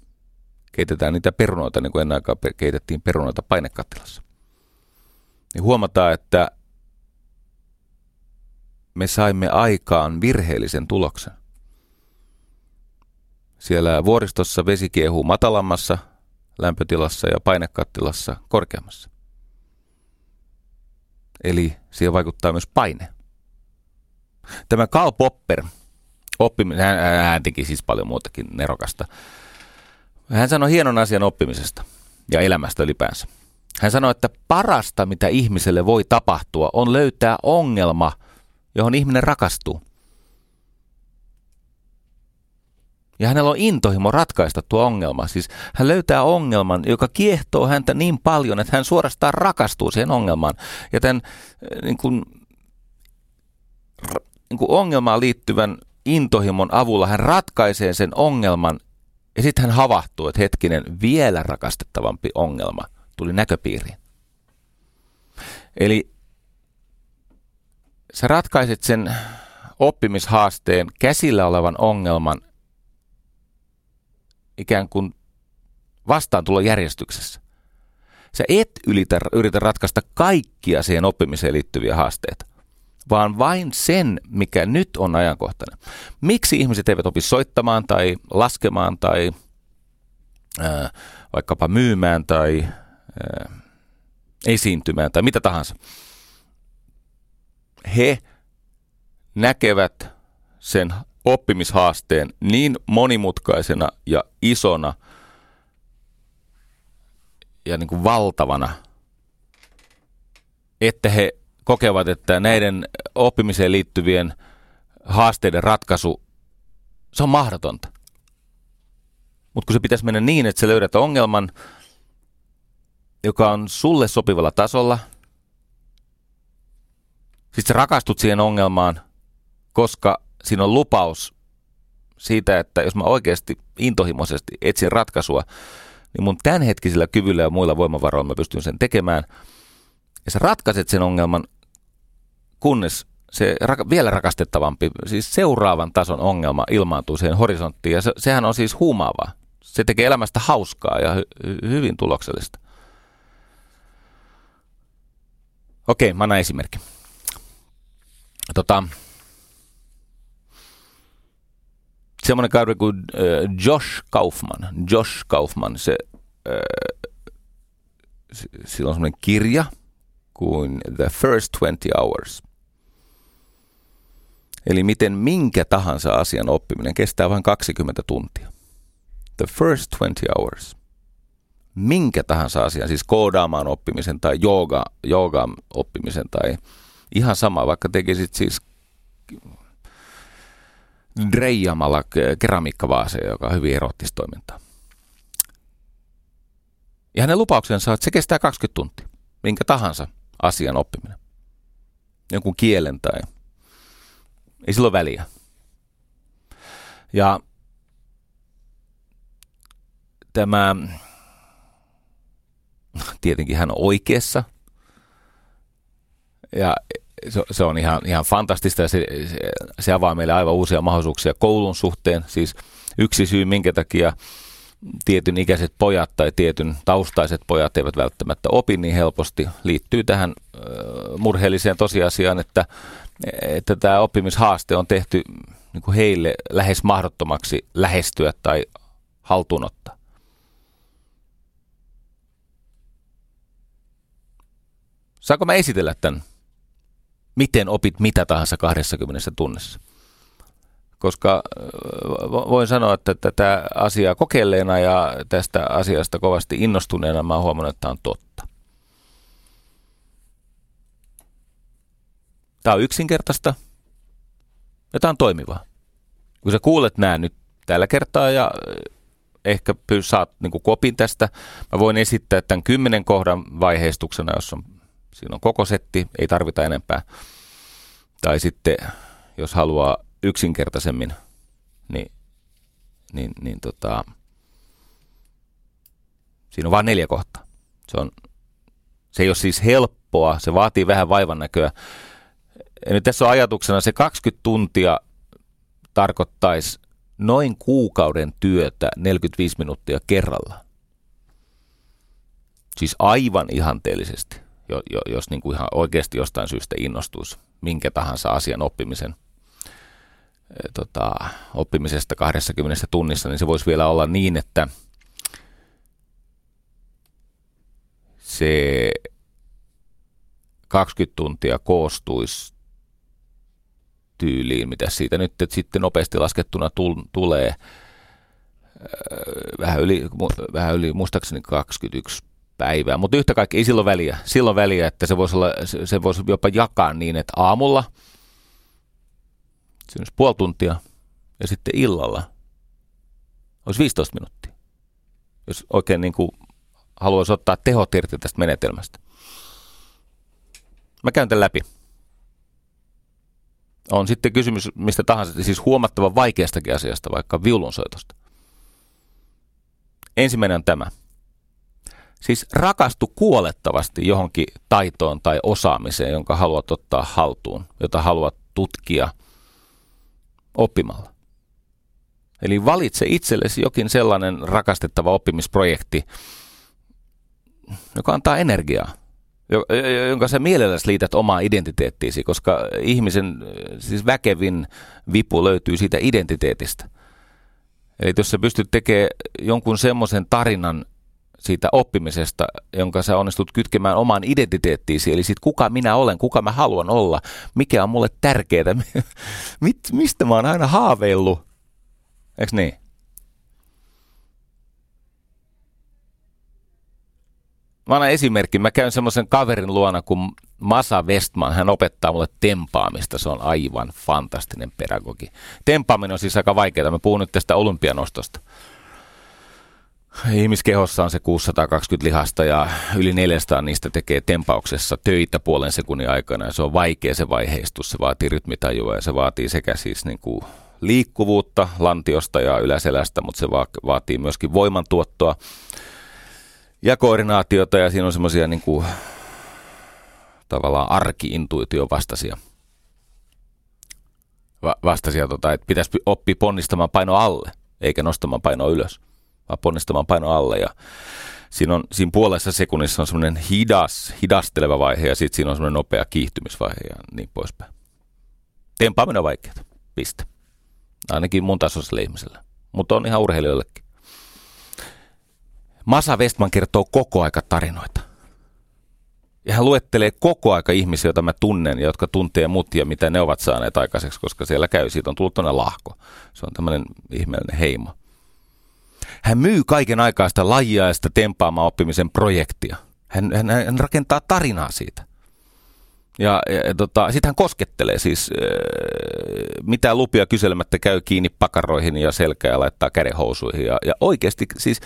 Keitetään niitä perunoita, niin kuin ennen aikaa keitettiin perunoita painekattilassa niin huomataan, että me saimme aikaan virheellisen tuloksen. Siellä vuoristossa vesi kiehuu matalammassa lämpötilassa ja painekattilassa korkeammassa. Eli siihen vaikuttaa myös paine. Tämä Karl Popper, oppiminen, hän, hän teki siis paljon muutakin nerokasta. Hän sanoi hienon asian oppimisesta ja elämästä ylipäänsä. Hän sanoi, että parasta, mitä ihmiselle voi tapahtua, on löytää ongelma, johon ihminen rakastuu. Ja hänellä on intohimo ratkaista tuo ongelma. Siis hän löytää ongelman, joka kiehtoo häntä niin paljon, että hän suorastaan rakastuu siihen ongelmaan. Ja tämän eh, niin kuin, niin kuin ongelmaan liittyvän intohimon avulla hän ratkaisee sen ongelman ja sitten hän havahtuu, että hetkinen, vielä rakastettavampi ongelma – tuli näköpiiriin. Eli sä ratkaiset sen oppimishaasteen käsillä olevan ongelman ikään kuin vastaantulo järjestyksessä. Sä et ylitä, yritä ratkaista kaikkia siihen oppimiseen liittyviä haasteita, vaan vain sen, mikä nyt on ajankohtainen. Miksi ihmiset eivät opi soittamaan tai laskemaan tai ää, vaikkapa myymään tai esiintymään tai mitä tahansa. He näkevät sen oppimishaasteen niin monimutkaisena ja isona ja niin kuin valtavana, että he kokevat, että näiden oppimiseen liittyvien haasteiden ratkaisu, se on mahdotonta. Mutta kun se pitäisi mennä niin, että sä löydät ongelman, joka on sulle sopivalla tasolla. Siis sä rakastut siihen ongelmaan, koska siinä on lupaus siitä, että jos mä oikeasti intohimoisesti etsin ratkaisua, niin mun tämänhetkisillä kyvyillä ja muilla voimavaroilla mä pystyn sen tekemään. Ja sä ratkaiset sen ongelman, kunnes se ra- vielä rakastettavampi, siis seuraavan tason ongelma ilmaantuu siihen horisonttiin. Ja se, sehän on siis huumaavaa. Se tekee elämästä hauskaa ja hy- hyvin tuloksellista. Okei, mä annan esimerkki. Tota, semmoinen kaveri kuin äh, Josh Kaufman. Josh Kaufman, se, äh, sillä on semmoinen kirja kuin The First 20 Hours. Eli miten minkä tahansa asian oppiminen kestää vain 20 tuntia. The First 20 Hours minkä tahansa asian, siis koodaamaan oppimisen tai jooga, joogaan oppimisen tai ihan sama, vaikka tekisit siis dreijamalla keramiikkavaaseja, joka on hyvin erottista toimintaa. Ja hänen lupauksensa on, että se kestää 20 tuntia, minkä tahansa asian oppiminen. Jonkun kielen tai ei sillä ole väliä. Ja tämä tietenkin hän on oikeassa. Ja se, se on ihan, ihan fantastista ja se, se, se avaa meille aivan uusia mahdollisuuksia koulun suhteen. Siis yksi syy, minkä takia tietyn ikäiset pojat tai tietyn taustaiset pojat eivät välttämättä opi niin helposti, liittyy tähän äh, murheelliseen tosiasiaan, että, että tämä oppimishaaste on tehty niin kuin heille lähes mahdottomaksi lähestyä tai haltuunottaa. Saanko mä esitellä tämän? Miten opit mitä tahansa 20 tunnissa? Koska voin sanoa, että tätä asiaa kokeilleena ja tästä asiasta kovasti innostuneena mä oon huomannut, että tämä on totta. Tämä on yksinkertaista ja tämä on toimivaa. Kun sä kuulet nämä nyt tällä kertaa ja ehkä saat niin kopin tästä, mä voin esittää tämän kymmenen kohdan vaiheistuksena, jos on Siinä on koko setti, ei tarvita enempää. Tai sitten, jos haluaa yksinkertaisemmin, niin, niin, niin tota, siinä on vain neljä kohtaa. Se, on, se ei ole siis helppoa, se vaatii vähän vaivan näköä. Nyt tässä on ajatuksena, se 20 tuntia tarkoittaisi noin kuukauden työtä 45 minuuttia kerralla. Siis aivan ihanteellisesti jo, jo, jos niin kuin ihan oikeasti jostain syystä innostuisi minkä tahansa asian oppimisen e, tota, oppimisesta 20 tunnissa, niin se voisi vielä olla niin, että se 20 tuntia koostuisi tyyliin, mitä siitä nyt että sitten nopeasti laskettuna tulee e, vähän yli, vähän yli muistaakseni 21 päivää. Mutta yhtä kaikki ei silloin väliä. Silloin väliä, että se voisi, olla, se voisi jopa jakaa niin, että aamulla se olisi puoli tuntia ja sitten illalla olisi 15 minuuttia. Jos oikein niin kuin haluaisi ottaa tehot irti tästä menetelmästä. Mä käyn tämän läpi. On sitten kysymys mistä tahansa, siis huomattavan vaikeastakin asiasta, vaikka viulunsoitosta. Ensimmäinen on tämä – Siis rakastu kuolettavasti johonkin taitoon tai osaamiseen, jonka haluat ottaa haltuun, jota haluat tutkia oppimalla. Eli valitse itsellesi jokin sellainen rakastettava oppimisprojekti, joka antaa energiaa, jonka sä mielelläsi liität omaa identiteettiisi, koska ihmisen siis väkevin vipu löytyy siitä identiteetistä. Eli jos sä pystyt tekemään jonkun semmoisen tarinan, siitä oppimisesta, jonka sä onnistut kytkemään omaan identiteettiisi, eli siitä kuka minä olen, kuka mä haluan olla, mikä on mulle tärkeää, mistä mä oon aina haaveillut, eikö niin? Mä annan esimerkki. Mä käyn semmoisen kaverin luona kuin Masa Westman. Hän opettaa mulle tempaamista. Se on aivan fantastinen pedagogi. Tempaaminen on siis aika vaikeaa. Mä puhun nyt tästä olympianostosta. Ihmiskehossa on se 620 lihasta ja yli 400 niistä tekee tempauksessa töitä puolen sekunnin aikana ja se on vaikea se vaiheistus, se vaatii rytmitajua ja se vaatii sekä siis niin kuin liikkuvuutta lantiosta ja yläselästä, mutta se vaatii myöskin voimantuottoa ja koordinaatiota ja siinä on semmoisia niin kuin, tavallaan arki-intuition vastaisia va- vastaisia, tota, että pitäisi oppia ponnistamaan paino alle eikä nostamaan painoa ylös vaan ponnistamaan paino alle ja siinä, on, siinä puolessa sekunnissa on semmoinen hidas, hidasteleva vaihe ja sitten siinä on semmoinen nopea kiihtymisvaihe ja niin poispäin. Tempaaminen on vaikeaa, piste. Ainakin mun tasoiselle ihmiselle, mutta on ihan urheilijoillekin. Masa Westman kertoo koko aika tarinoita. Ja hän luettelee koko aika ihmisiä, joita mä tunnen ja jotka tuntee mut ja mitä ne ovat saaneet aikaiseksi, koska siellä käy, siitä on tullut tuonne lahko. Se on tämmöinen ihmeellinen heimo. Hän myy kaiken aikaa sitä lajiaista tempaamaan oppimisen projektia. Hän, hän, hän rakentaa tarinaa siitä. Ja, ja, tota, sitten hän koskettelee siis, äh, mitä lupia kyselemättä käy kiinni pakaroihin ja selkää ja laittaa kädenhousuihin. Ja, ja oikeasti siis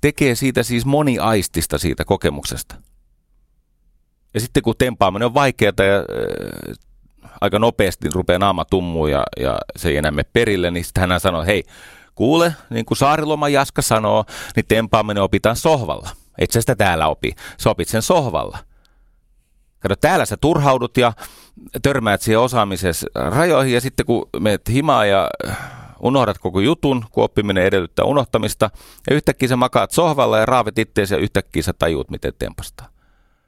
tekee siitä siis moniaistista siitä kokemuksesta. Ja sitten kun tempaaminen on vaikeaa ja äh, aika nopeasti rupeaa naama tummuu ja, ja se ei enää mene perille, niin sitten hän sanoo, hei, Kuule, niin kuin Saariloma Jaska sanoo, niin tempaaminen opitaan sohvalla. Et sä sitä täällä opi. Sä opit sen sohvalla. Kato, täällä sä turhaudut ja törmäät siihen osaamisessa rajoihin ja sitten kun menet himaa ja unohdat koko jutun, kun oppiminen edellyttää unohtamista ja yhtäkkiä sä makaat sohvalla ja raavit itteesi ja yhtäkkiä sä tajuut, miten tempastaa.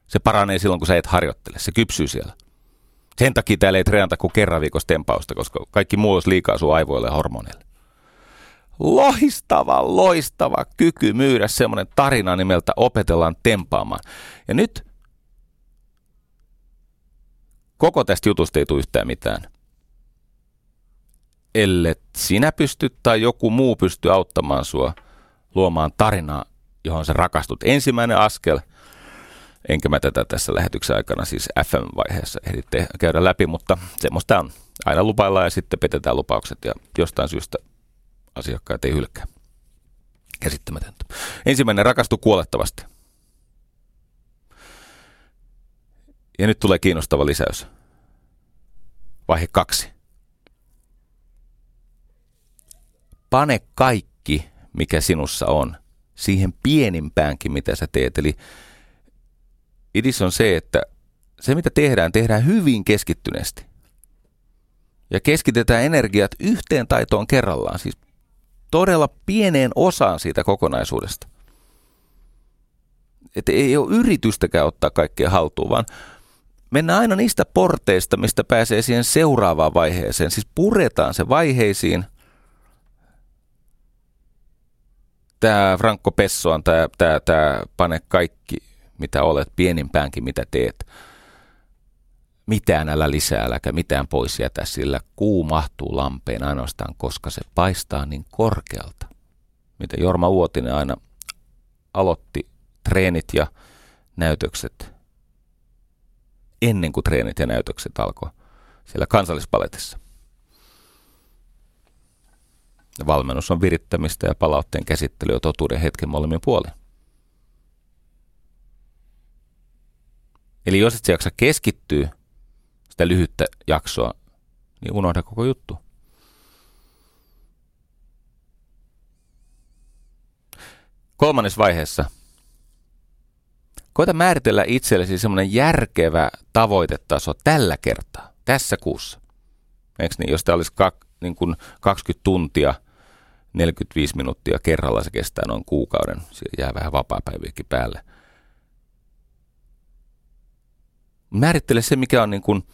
Se paranee silloin, kun sä et harjoittele. Se kypsyy siellä. Sen takia täällä ei treenata kuin kerran viikossa tempausta, koska kaikki muu olisi liikaa sun aivoille ja hormoneille. Loistava, loistava kyky myydä semmoinen tarina nimeltä Opetellaan tempaamaan. Ja nyt koko tästä jutusta ei tule yhtään mitään. Ellet sinä pysty tai joku muu pysty auttamaan sua luomaan tarinaa, johon sä rakastut. Ensimmäinen askel – enkä mä tätä tässä lähetyksen aikana siis FM-vaiheessa ehditte käydä läpi, mutta semmoista on. Aina lupaillaan ja sitten petetään lupaukset ja jostain syystä asiakkaat ei hylkää. Käsittämätöntä. Ensimmäinen rakastu kuolettavasti. Ja nyt tulee kiinnostava lisäys. Vaihe kaksi. Pane kaikki, mikä sinussa on, siihen pienimpäänkin, mitä sä teet. Eli idis on se, että se mitä tehdään, tehdään hyvin keskittyneesti. Ja keskitetään energiat yhteen taitoon kerrallaan, siis todella pieneen osaan siitä kokonaisuudesta. Että ei ole yritystäkään ottaa kaikkea haltuun, vaan mennään aina niistä porteista, mistä pääsee siihen seuraavaan vaiheeseen. Siis puretaan se vaiheisiin. Tämä Franco Pessoan, tämä, tämä, tämä pane kaikki mitä olet, pienimpäänkin mitä teet. Mitään älä lisää, äläkä mitään pois jätä, sillä kuu mahtuu lampeen ainoastaan, koska se paistaa niin korkealta. Mitä Jorma Uotinen aina aloitti treenit ja näytökset ennen kuin treenit ja näytökset alkoi siellä kansallispaletissa. Valmennus on virittämistä ja palautteen käsittely ja totuuden hetken molemmin puolin. Eli jos et jaksa keskittyä sitä lyhyttä jaksoa, niin unohda koko juttu. Kolmannes vaiheessa. Koita määritellä itsellesi semmoinen järkevä tavoitetaso tällä kertaa, tässä kuussa. Eikö niin, jos tämä olisi kak, niin kuin 20 tuntia, 45 minuuttia kerralla se kestää noin kuukauden, siellä jää vähän vapaa-päiviäkin päälle – määrittele se, mikä on niin kuin,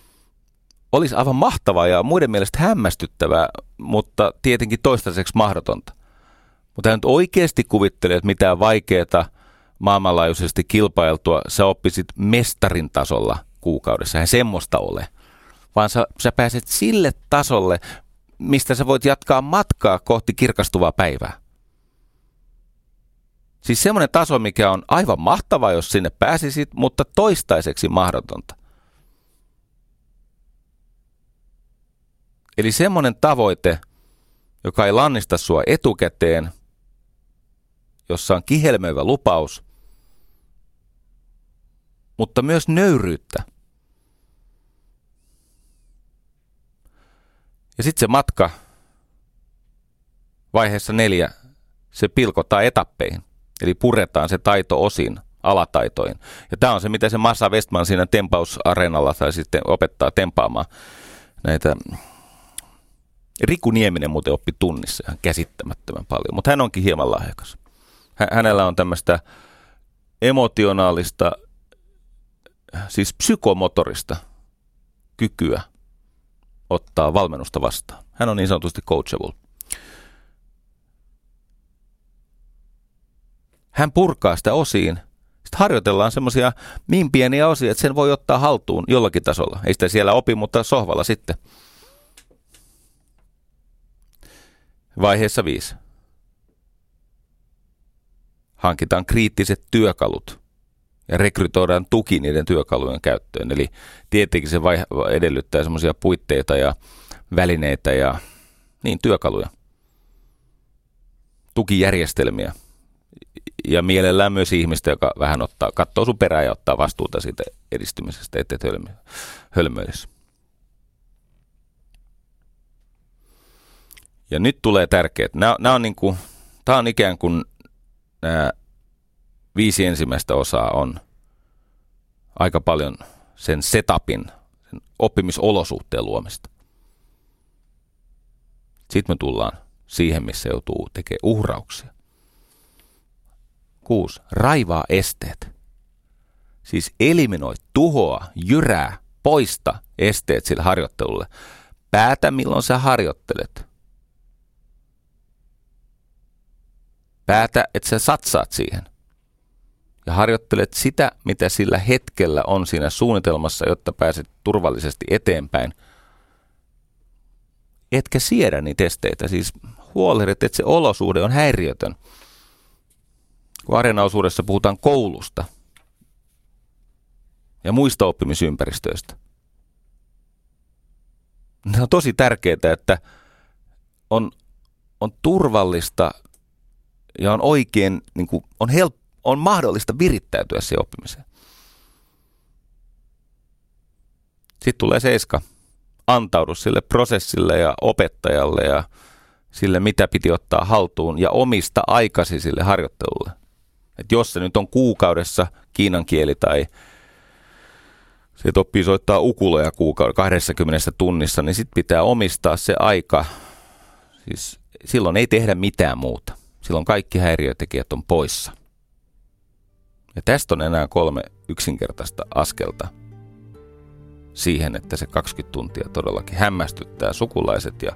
olisi aivan mahtavaa ja muiden mielestä hämmästyttävää, mutta tietenkin toistaiseksi mahdotonta. Mutta nyt oikeasti kuvittelee, että mitään vaikeaa maailmanlaajuisesti kilpailtua sä oppisit mestarin tasolla kuukaudessa. Eihän semmoista ole. Vaan sä, sä pääset sille tasolle, mistä sä voit jatkaa matkaa kohti kirkastuvaa päivää. Siis semmoinen taso, mikä on aivan mahtava, jos sinne pääsisit, mutta toistaiseksi mahdotonta. Eli semmoinen tavoite, joka ei lannista sua etukäteen, jossa on kihelmöivä lupaus, mutta myös nöyryyttä. Ja sitten se matka vaiheessa neljä, se pilkotaan etappeihin. Eli puretaan se taito osin alataitoin. Ja tämä on se, mitä se Massa Westman siinä tempausareenalla tai sitten opettaa tempaamaan näitä Riku Nieminen muuten oppi tunnissa ihan käsittämättömän paljon, mutta hän onkin hieman lahjakas. Hänellä on tämmöistä emotionaalista, siis psykomotorista kykyä ottaa valmennusta vastaan. Hän on niin sanotusti coachable. hän purkaa sitä osiin. Sitten harjoitellaan semmoisia niin pieniä osia, että sen voi ottaa haltuun jollakin tasolla. Ei sitä siellä opi, mutta sohvalla sitten. Vaiheessa viisi. Hankitaan kriittiset työkalut ja rekrytoidaan tuki niiden työkalujen käyttöön. Eli tietenkin se vaihe edellyttää semmoisia puitteita ja välineitä ja niin työkaluja, tukijärjestelmiä – ja mielellään myös ihmistä, joka vähän ottaa, katsoo sun perään ja ottaa vastuuta siitä edistymisestä, ettei hölmöilisi. Ja nyt tulee tärkeät. Nämä, nämä on niin kuin, tämä on ikään kuin nämä viisi ensimmäistä osaa on aika paljon sen setupin, sen oppimisolosuhteen luomista. Sitten me tullaan siihen, missä joutuu tekemään uhrauksia. Kuusi. Raivaa esteet. Siis eliminoi, tuhoa, jyrää, poista esteet sille harjoittelulle. Päätä, milloin sä harjoittelet. Päätä, että sä satsaat siihen. Ja harjoittelet sitä, mitä sillä hetkellä on siinä suunnitelmassa, jotta pääset turvallisesti eteenpäin. Etkä siedä niitä esteitä. Siis huolehdit, että se olosuhde on häiriötön. Kun areenaosuudessa puhutaan koulusta ja muista oppimisympäristöistä. Ne on tosi tärkeää, että on, on turvallista ja on oikein, niin kuin, on, help, on mahdollista virittäytyä siihen oppimiseen. Sitten tulee seiska. Antaudu sille prosessille ja opettajalle ja sille, mitä piti ottaa haltuun ja omista aikasi sille harjoittelulle. Et jos se nyt on kuukaudessa kiinan kieli tai se oppii soittaa ukuleja kuukauden 20 tunnissa, niin sitten pitää omistaa se aika. Siis silloin ei tehdä mitään muuta. Silloin kaikki häiriötekijät on poissa. Ja tästä on enää kolme yksinkertaista askelta siihen, että se 20 tuntia todellakin hämmästyttää sukulaiset ja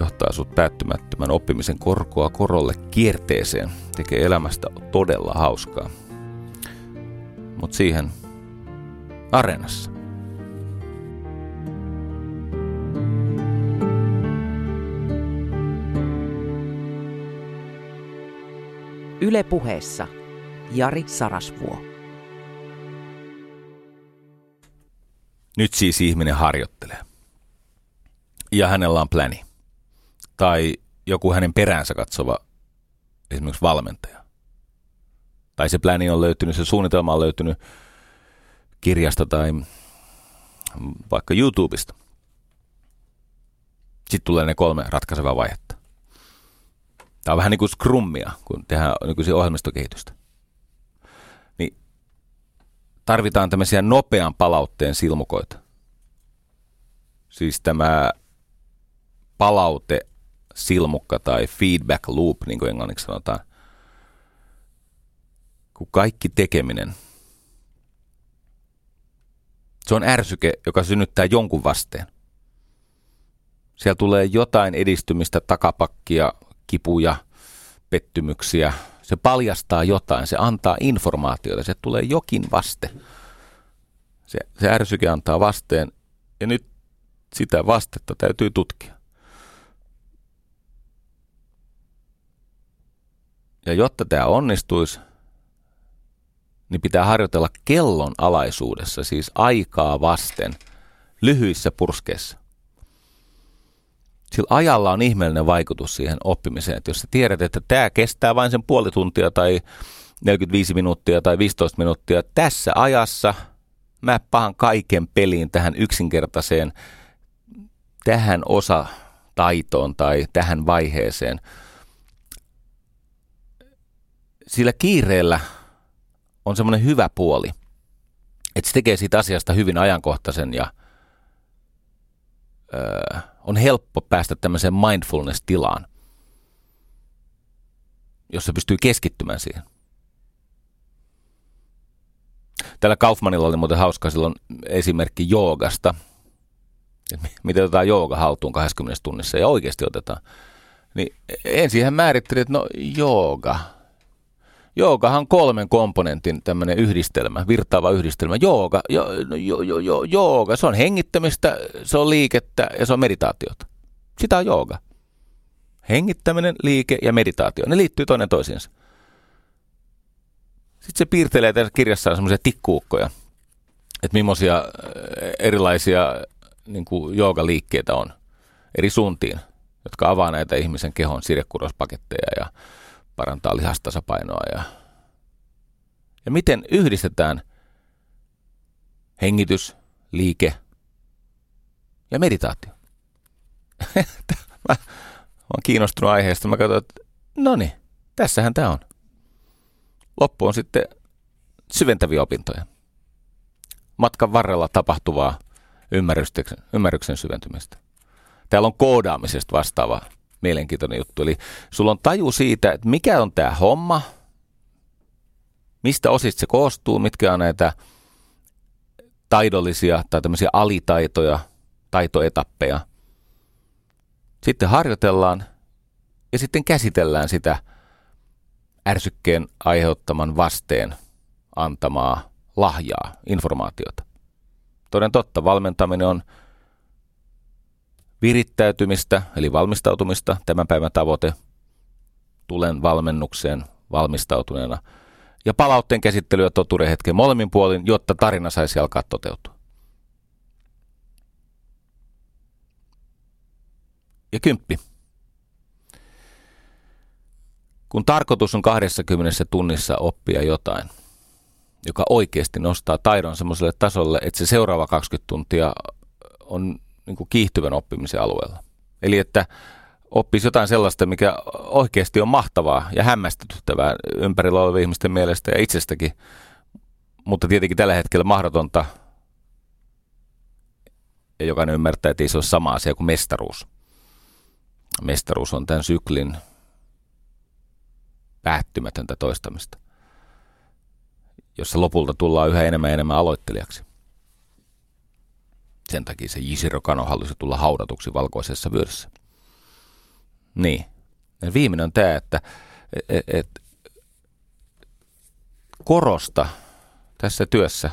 johtaa sut päättymättömän oppimisen korkoa korolle kierteeseen, tekee elämästä todella hauskaa. Mutta siihen Areenassa. Yle puheessa Jari Sarasvuo. Nyt siis ihminen harjoittelee. Ja hänellä on pläni. Tai joku hänen peräänsä katsova esimerkiksi valmentaja. Tai se pläni on löytynyt, se suunnitelma on löytynyt kirjasta tai vaikka YouTubesta. Sitten tulee ne kolme ratkaisevaa vaihetta. Tämä on vähän niin kuin scrummia, kun tehdään nykyisin ohjelmistokehitystä. Niin tarvitaan tämmöisiä nopean palautteen silmukoita. Siis tämä palaute silmukka tai feedback loop, niin kuin englanniksi sanotaan. Kun kaikki tekeminen – se on ärsyke, joka synnyttää jonkun vasteen. Siellä tulee jotain edistymistä, takapakkia, kipuja, pettymyksiä. Se paljastaa jotain, se antaa informaatiota, se tulee jokin vaste. Se, se ärsyke antaa vasteen ja nyt sitä vastetta täytyy tutkia. Ja jotta tämä onnistuisi, niin pitää harjoitella kellon alaisuudessa, siis aikaa vasten, lyhyissä purskeissa. Sillä ajalla on ihmeellinen vaikutus siihen oppimiseen, että jos sä tiedät, että tämä kestää vain sen puoli tuntia tai 45 minuuttia tai 15 minuuttia, tässä ajassa mä pahan kaiken peliin tähän yksinkertaiseen, tähän osa taitoon tai tähän vaiheeseen. Sillä kiireellä on semmoinen hyvä puoli, että se tekee siitä asiasta hyvin ajankohtaisen ja öö, on helppo päästä tämmöiseen mindfulness-tilaan, jossa pystyy keskittymään siihen. Tällä Kaufmanilla oli muuten hauska silloin esimerkki joogasta. Miten otetaan jooga haltuun 20 tunnissa ja oikeasti otetaan. Niin ensin hän määritteli, että no jooga, Joogahan kolmen komponentin tämmöinen yhdistelmä, virtaava yhdistelmä. Jooga, jo, jo, jo, jo, jooga, se on hengittämistä, se on liikettä ja se on meditaatiota. Sitä on jooga. Hengittäminen, liike ja meditaatio, ne liittyy toinen toisiinsa. Sitten se piirtelee tässä kirjassaan semmoisia tikkuukkoja, että millaisia erilaisia niin kuin joogaliikkeitä on eri suuntiin, jotka avaa näitä ihmisen kehon sirekudospaketteja ja parantaa lihastasapainoa ja, ja miten yhdistetään hengitys, liike ja meditaatio. mä, mä oon kiinnostunut aiheesta. Mä katsoin, että no niin, tässähän tämä on. Loppu on sitten syventäviä opintoja. matkan varrella tapahtuvaa ymmärryksen, syventymistä. Täällä on koodaamisesta vastaava mielenkiintoinen juttu. Eli sulla on taju siitä, että mikä on tämä homma, mistä osista se koostuu, mitkä on näitä taidollisia tai tämmöisiä alitaitoja, taitoetappeja. Sitten harjoitellaan ja sitten käsitellään sitä ärsykkeen aiheuttaman vasteen antamaa lahjaa, informaatiota. Toden totta, valmentaminen on virittäytymistä, eli valmistautumista, tämän päivän tavoite. Tulen valmennukseen valmistautuneena. Ja palautteen käsittelyä totuuden hetken molemmin puolin, jotta tarina saisi alkaa toteutua. Ja kymppi. Kun tarkoitus on 20 tunnissa oppia jotain, joka oikeasti nostaa taidon semmoiselle tasolle, että se seuraava 20 tuntia on niin kuin kiihtyvän oppimisen alueella. Eli että oppisi jotain sellaista, mikä oikeasti on mahtavaa ja hämmästyttävää ympärillä olevien ihmisten mielestä ja itsestäkin, mutta tietenkin tällä hetkellä mahdotonta, ja jokainen ymmärtää, että ei se ole sama asia kuin mestaruus. Mestaruus on tämän syklin päättymätöntä toistamista, jossa lopulta tullaan yhä enemmän ja enemmän aloittelijaksi. Sen takia se Jishiro Kano halusi tulla haudatuksi valkoisessa vyössä. Niin. Ja viimeinen on tämä, että et, et, korosta tässä työssä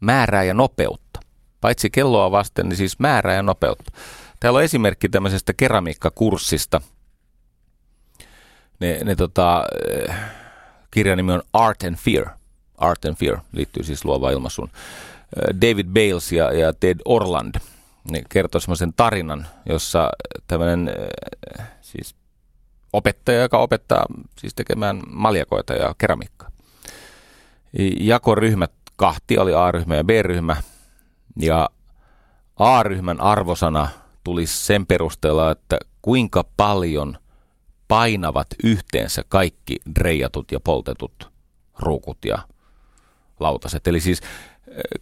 määrää ja nopeutta. Paitsi kelloa vasten, niin siis määrää ja nopeutta. Täällä on esimerkki tämmöisestä keramiikkakurssista. Ne, ne tota, eh, kirjan nimi on Art and Fear. Art and Fear liittyy siis luovaan ilmaisuun. David Bales ja, ja Ted Orland ne kertoo semmoisen tarinan, jossa tämmöinen siis opettaja, joka opettaa siis tekemään maljakoita ja keramiikkaa. Jakoryhmät kahti oli A-ryhmä ja B-ryhmä. Ja A-ryhmän arvosana tuli sen perusteella, että kuinka paljon painavat yhteensä kaikki dreijatut ja poltetut ruukut ja lautaset. Eli siis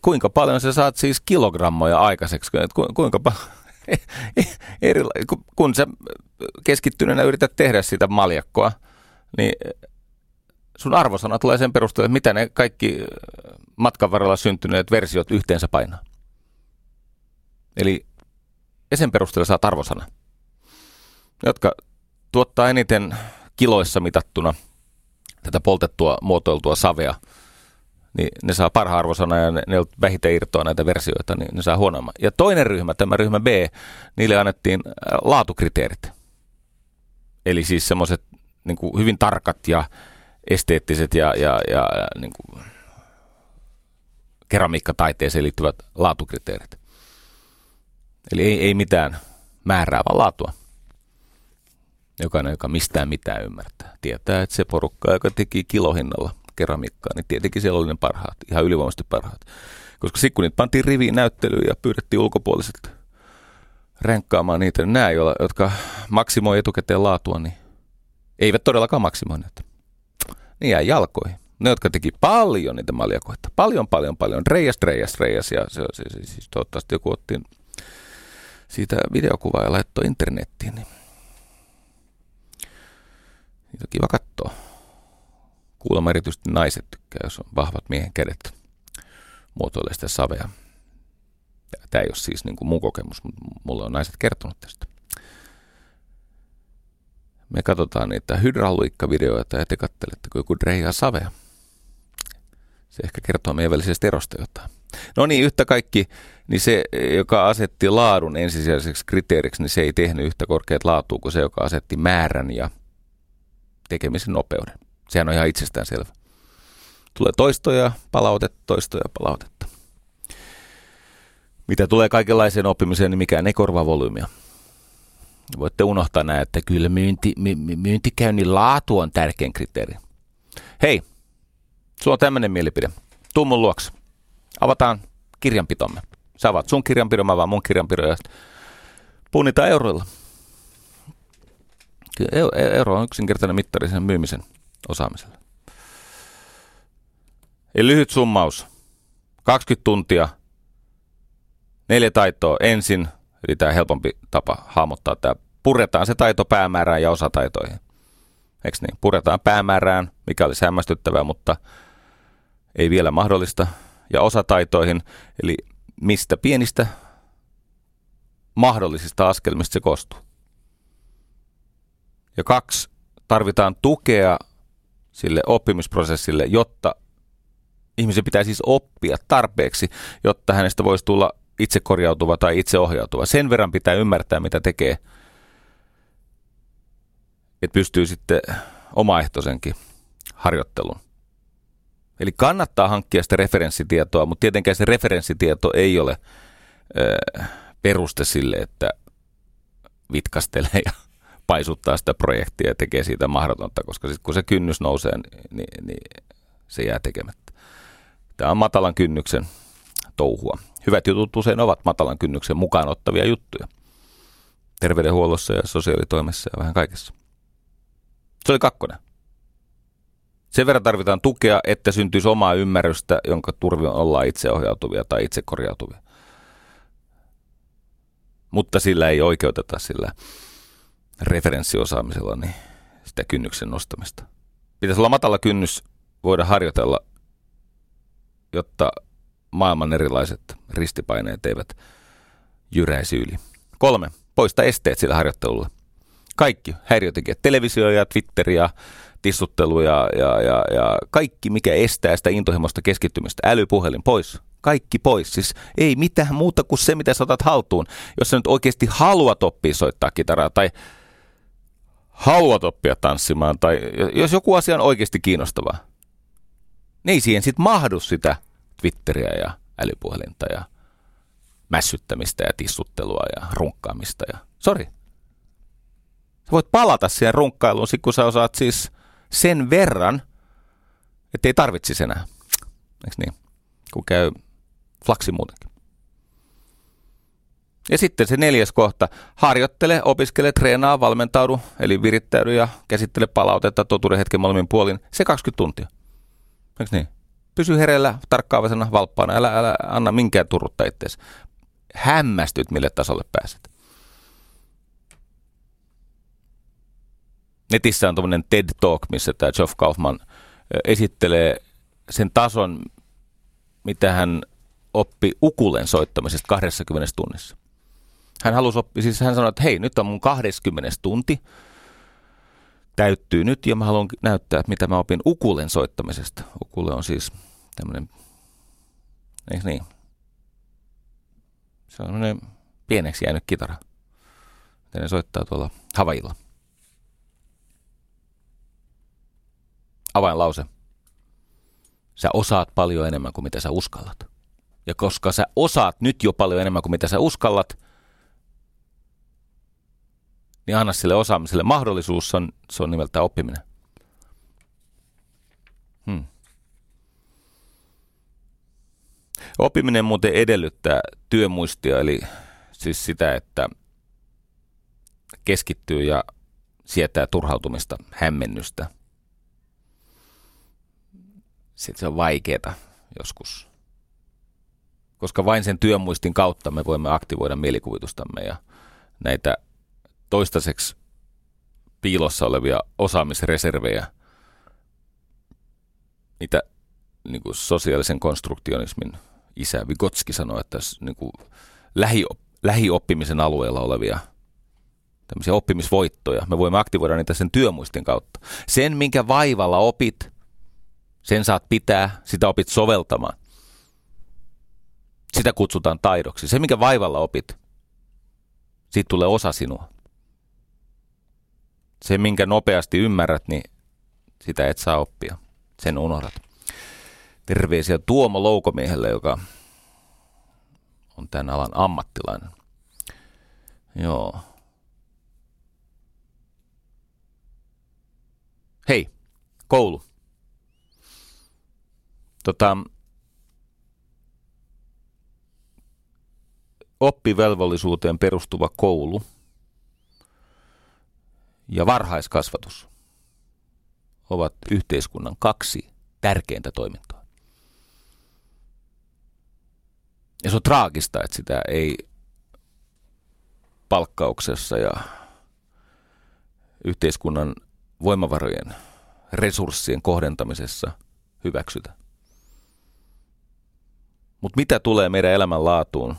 kuinka paljon sä saat siis kilogrammoja aikaiseksi, ku, kuinka paljon, erila- kun sä keskittyneenä yrität tehdä sitä maljakkoa, niin sun arvosana tulee sen perusteella, että mitä ne kaikki matkan varrella syntyneet versiot yhteensä painaa. Eli ja sen perusteella saat arvosana, jotka tuottaa eniten kiloissa mitattuna tätä poltettua muotoiltua savea – niin ne saa parhaan arvosana ja ne, ne vähiten irtoa näitä versioita, niin ne saa huonomman. Ja toinen ryhmä, tämä ryhmä B, niille annettiin äh, laatukriteerit. Eli siis semmoiset niin hyvin tarkat ja esteettiset ja, ja, ja niin kuin keramiikkataiteeseen liittyvät laatukriteerit. Eli ei, ei mitään määrää, vaan laatua. Jokainen, joka mistään mitään ymmärtää, tietää, että se porukka, joka teki kilohinnalla keramiikkaa, niin tietenkin siellä oli ne parhaat, ihan ylivoimaisesti parhaat. Koska sitten kun niitä pantiin riviin näyttelyyn ja pyydettiin ulkopuoliset renkkaamaan niitä, niin nämä, jotka maksimoi etukäteen laatua, niin eivät todellakaan maksimoineet. Niin jäi jalkoihin. Ne, jotka teki paljon niitä maljakoita. Paljon, paljon, paljon. Reijas, reijas, reijas. Ja se, se, se, siis toivottavasti joku otti siitä videokuvaa ja laittoi internettiin. Niin. Niitä on kiva katsoa. Kuulemma erityisesti naiset tykkää, jos on vahvat miehen kädet muotoilee sitä savea. Tämä ei ole siis niin kuin mun kokemus, mutta mulle on naiset kertonut tästä. Me katsotaan niitä hydrauliikkavideoita ja te kattelette, kun joku dreijaa savea. Se ehkä kertoo meidän välisestä erosta jotain. No niin, yhtä kaikki, niin se, joka asetti laadun ensisijaiseksi kriteeriksi, niin se ei tehnyt yhtä korkeat laatua kuin se, joka asetti määrän ja tekemisen nopeuden. Sehän on ihan itsestään selvä. Tulee toistoja, palautetta, toistoja, palautetta. Mitä tulee kaikenlaiseen oppimiseen, niin mikään ei korvaa volyymia. Voitte unohtaa näin, että kyllä myynti, my, myyntikäynnin laatu on tärkein kriteeri. Hei, sulla on tämmöinen mielipide. Tuu mun luokse. Avataan kirjanpitomme. Sä avaat sun kirjanpidon, mä avaan mun kirjanpidon ja punnitaan euroilla. Euro on yksinkertainen mittari sen myymisen osaamiselle. Eli lyhyt summaus. 20 tuntia, neljä taitoa ensin, eli tämä helpompi tapa hahmottaa tämä. Puretaan se taito päämäärään ja osataitoihin. Eikö niin? Puretaan päämäärään, mikä oli hämmästyttävää, mutta ei vielä mahdollista. Ja osataitoihin, eli mistä pienistä mahdollisista askelmista se koostuu. Ja kaksi, tarvitaan tukea sille oppimisprosessille, jotta ihmisen pitää siis oppia tarpeeksi, jotta hänestä voisi tulla itsekorjautuva tai itseohjautuva. Sen verran pitää ymmärtää, mitä tekee, että pystyy sitten omaehtoisenkin harjoittelun. Eli kannattaa hankkia sitä referenssitietoa, mutta tietenkään se referenssitieto ei ole ö, peruste sille, että vitkastelee ja paisuttaa sitä projektia ja tekee siitä mahdotonta, koska sitten kun se kynnys nousee, niin, niin se jää tekemättä. Tämä on matalan kynnyksen touhua. Hyvät jutut usein ovat matalan kynnyksen mukaan ottavia juttuja. Terveydenhuollossa ja sosiaalitoimessa ja vähän kaikessa. Se oli kakkonen. Sen verran tarvitaan tukea, että syntyisi omaa ymmärrystä, jonka turvi ollaan itseohjautuvia tai itsekorjautuvia. Mutta sillä ei oikeuteta sillä referenssiosaamisella niin sitä kynnyksen nostamista. Pitäisi olla matala kynnys voida harjoitella, jotta maailman erilaiset ristipaineet eivät jyräisi yli. Kolme. Poista esteet sillä harjoittelulla. Kaikki häiriötekijät, televisio ja Twitter ja tissuttelu ja, ja, ja, ja kaikki, mikä estää sitä intohimoista keskittymistä. Älypuhelin pois. Kaikki pois. Siis ei mitään muuta kuin se, mitä sä otat haltuun. Jos sä nyt oikeasti haluat oppia soittaa kitaraa tai haluat oppia tanssimaan tai jos joku asia on oikeasti kiinnostavaa, niin ei siihen sitten mahdu sitä Twitteriä ja älypuhelinta ja mässyttämistä ja tissuttelua ja runkkaamista. Ja... Sori. Sä voit palata siihen runkkailuun, kun sä osaat siis sen verran, että ei tarvitsisi enää. Eikö niin? Kun käy flaksi muutenkin. Ja sitten se neljäs kohta. Harjoittele, opiskele, treenaa, valmentaudu, eli virittäydy ja käsittele palautetta totuudenhetken molemmin puolin. Se 20 tuntia. Eikö niin? Pysy hereillä, tarkkaavaisena, valppaana, älä, älä anna minkään turrutta itseäsi. Hämmästyt, mille tasolle pääset. Netissä on tuommoinen TED Talk, missä tämä Geoff Kaufman esittelee sen tason, mitä hän oppi ukulen soittamisesta 20 tunnissa. Hän halusi oppia, siis hän sanoi, että hei, nyt on mun 20 tunti, täyttyy nyt ja mä haluan näyttää, että mitä mä opin ukulen soittamisesta. Ukule on siis tämmöinen, eikö niin? Se on tämmöinen pieneksi jäänyt kitara. Miten ne soittaa tuolla Havailla. Avainlause. Sä osaat paljon enemmän kuin mitä sä uskallat. Ja koska sä osaat nyt jo paljon enemmän kuin mitä sä uskallat, niin anna sille osaamiselle mahdollisuus, se on, se on nimeltään oppiminen. Hmm. Oppiminen muuten edellyttää työmuistia, eli siis sitä, että keskittyy ja sietää turhautumista, hämmennystä. Sitten se on vaikeaa joskus. Koska vain sen työmuistin kautta me voimme aktivoida mielikuvitustamme ja näitä toistaiseksi piilossa olevia osaamisreservejä, niitä niin kuin sosiaalisen konstruktionismin isä Vigotski sanoi, että niin kuin lähi, lähioppimisen alueella olevia tämmöisiä oppimisvoittoja, me voimme aktivoida niitä sen työmuistin kautta. Sen, minkä vaivalla opit, sen saat pitää, sitä opit soveltamaan. Sitä kutsutaan taidoksi. Se, minkä vaivalla opit, siitä tulee osa sinua se, minkä nopeasti ymmärrät, niin sitä et saa oppia. Sen unohdat. Terveisiä Tuomo Loukomiehelle, joka on tämän alan ammattilainen. Joo. Hei, koulu. Tota, oppivelvollisuuteen perustuva koulu – ja varhaiskasvatus ovat yhteiskunnan kaksi tärkeintä toimintoa. Ja se on traagista, että sitä ei palkkauksessa ja yhteiskunnan voimavarojen resurssien kohdentamisessa hyväksytä. Mutta mitä tulee meidän elämänlaatuun,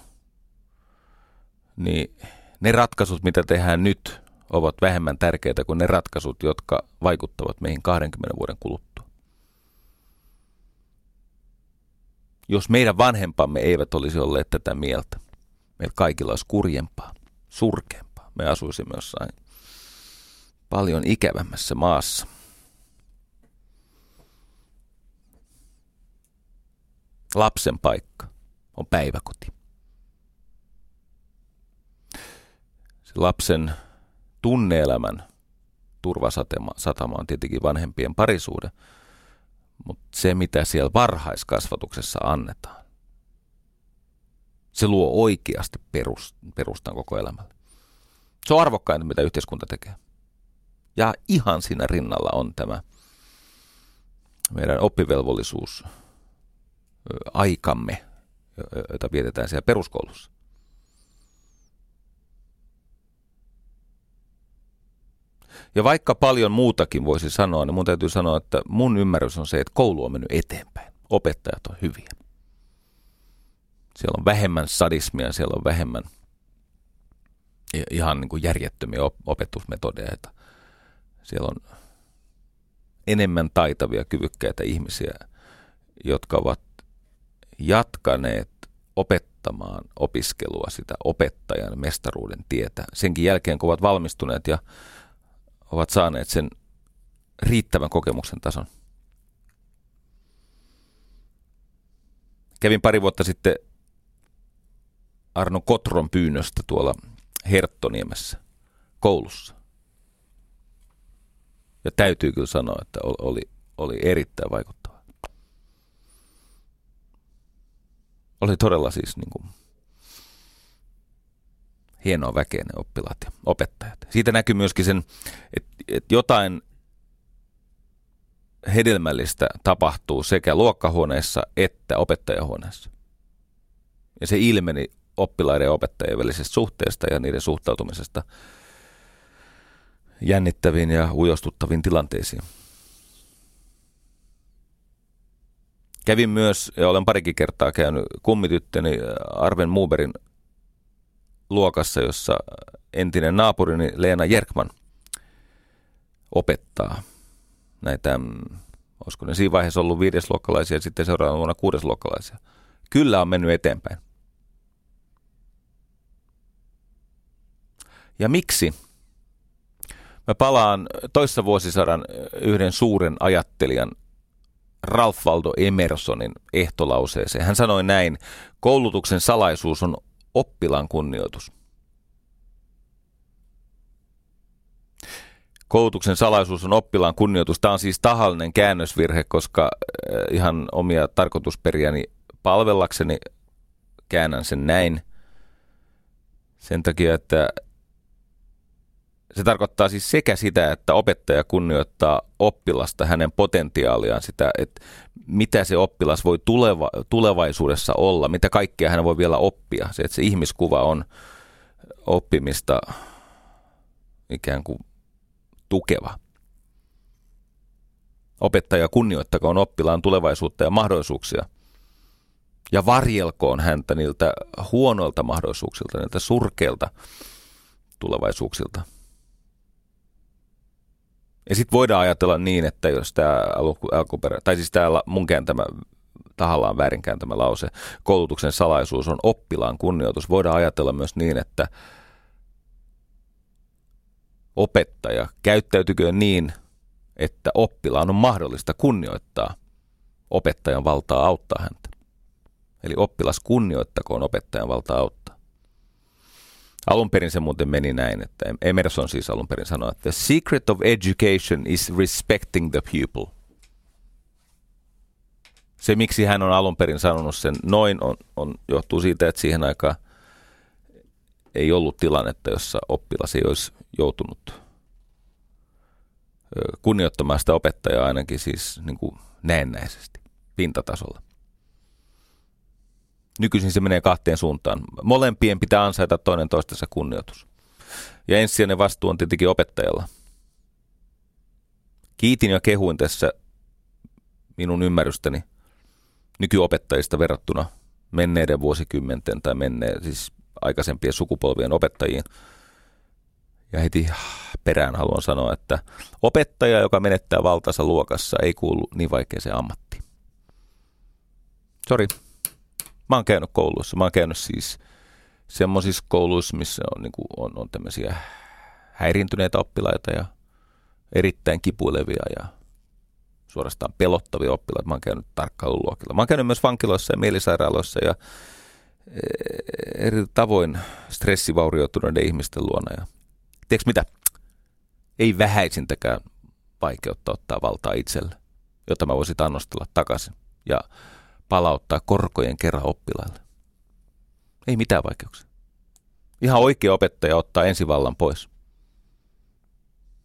niin ne ratkaisut, mitä tehdään nyt, ovat vähemmän tärkeitä kuin ne ratkaisut, jotka vaikuttavat meihin 20 vuoden kuluttua. Jos meidän vanhempamme eivät olisi olleet tätä mieltä, meillä kaikilla olisi kurjempaa, surkeampaa. Me asuisimme jossain paljon ikävämmässä maassa. Lapsen paikka on päiväkoti. Se lapsen tunneelämän turvasatama on tietenkin vanhempien parisuuden, mutta se mitä siellä varhaiskasvatuksessa annetaan, se luo oikeasti perustan koko elämälle. Se on arvokkainta, mitä yhteiskunta tekee. Ja ihan siinä rinnalla on tämä meidän oppivelvollisuus aikamme, jota vietetään siellä peruskoulussa. Ja vaikka paljon muutakin voisi sanoa, niin mun täytyy sanoa, että mun ymmärrys on se, että koulu on mennyt eteenpäin. Opettajat on hyviä. Siellä on vähemmän sadismia, siellä on vähemmän ihan niin kuin järjettömiä opetusmetodeja. Siellä on enemmän taitavia, kyvykkäitä ihmisiä, jotka ovat jatkaneet opettamaan opiskelua, sitä opettajan mestaruuden tietä. Senkin jälkeen, kun ovat valmistuneet ja ovat saaneet sen riittävän kokemuksen tason. Kävin pari vuotta sitten Arno Kotron pyynnöstä tuolla Herttoniemessä koulussa. Ja täytyy kyllä sanoa, että oli, oli erittäin vaikuttava. Oli todella siis niin kuin hienoa väkeä ne oppilaat ja opettajat. Siitä näkyy myöskin sen, että, että jotain hedelmällistä tapahtuu sekä luokkahuoneessa että opettajahuoneessa. Ja se ilmeni oppilaiden ja opettajien välisestä suhteesta ja niiden suhtautumisesta jännittäviin ja ujostuttaviin tilanteisiin. Kävin myös, ja olen parikin kertaa käynyt kummityttöni Arven Muuberin luokassa, jossa entinen naapurini Leena Jerkman opettaa näitä, mm, olisiko ne siinä vaiheessa ollut viidesluokkalaisia ja sitten seuraavana vuonna kuudesluokkalaisia. Kyllä on mennyt eteenpäin. Ja miksi? Mä palaan toissa vuosisadan yhden suuren ajattelijan Ralph Waldo Emersonin ehtolauseeseen. Hän sanoi näin, koulutuksen salaisuus on oppilaan kunnioitus. Koulutuksen salaisuus on oppilaan kunnioitus. Tämä on siis tahallinen käännösvirhe, koska eh, ihan omia tarkoitusperiäni palvellakseni käännän sen näin. Sen takia, että se tarkoittaa siis sekä sitä, että opettaja kunnioittaa oppilasta, hänen potentiaaliaan, sitä, että mitä se oppilas voi tuleva, tulevaisuudessa olla, mitä kaikkea hän voi vielä oppia. Se, että se ihmiskuva on oppimista ikään kuin tukeva. Opettaja kunnioittakoon oppilaan tulevaisuutta ja mahdollisuuksia. Ja varjelkoon häntä niiltä huonoilta mahdollisuuksilta, niiltä surkeilta tulevaisuuksilta. Ja sitten voidaan ajatella niin, että jos tämä alkuperä, tai siis tämä mun kääntämä, tahallaan väärinkääntämä lause, koulutuksen salaisuus on oppilaan kunnioitus, voidaan ajatella myös niin, että opettaja käyttäytykö niin, että oppilaan on mahdollista kunnioittaa opettajan valtaa auttaa häntä. Eli oppilas kunnioittakoon opettajan valtaa auttaa. Alun perin se muuten meni näin, että Emerson siis alun perin sanoi, että the secret of education is respecting the pupil. Se, miksi hän on alun perin sanonut sen noin, on, on, johtuu siitä, että siihen aikaan ei ollut tilannetta, jossa oppilas ei olisi joutunut kunnioittamaan sitä opettajaa ainakin siis niin kuin näennäisesti, pintatasolla. Nykyisin se menee kahteen suuntaan. Molempien pitää ansaita toinen toistensa kunnioitus. Ja ensisijainen vastuu on tietenkin opettajalla. Kiitin ja kehuin tässä minun ymmärrystäni nykyopettajista verrattuna menneiden vuosikymmenten tai menneen, siis aikaisempien sukupolvien opettajiin. Ja heti perään haluan sanoa, että opettaja, joka menettää valtansa luokassa, ei kuulu niin vaikeaseen ammattiin. Sori, mä oon käynyt kouluissa. Mä oon käynyt siis semmoisissa kouluissa, missä on, niin kuin, on, on tämmöisiä häiriintyneitä oppilaita ja erittäin kipuilevia ja suorastaan pelottavia oppilaita. Mä oon käynyt tarkkailuluokilla. Mä oon käynyt myös vankiloissa ja mielisairaaloissa ja eh, eri tavoin stressivaurioituneiden ihmisten luona. Ja, tiedätkö mitä? Ei vähäisintäkään vaikeutta ottaa valtaa itselle, jota mä voisin annostella takaisin ja palauttaa korkojen kerran oppilaille. Ei mitään vaikeuksia. Ihan oikea opettaja ottaa ensivallan pois.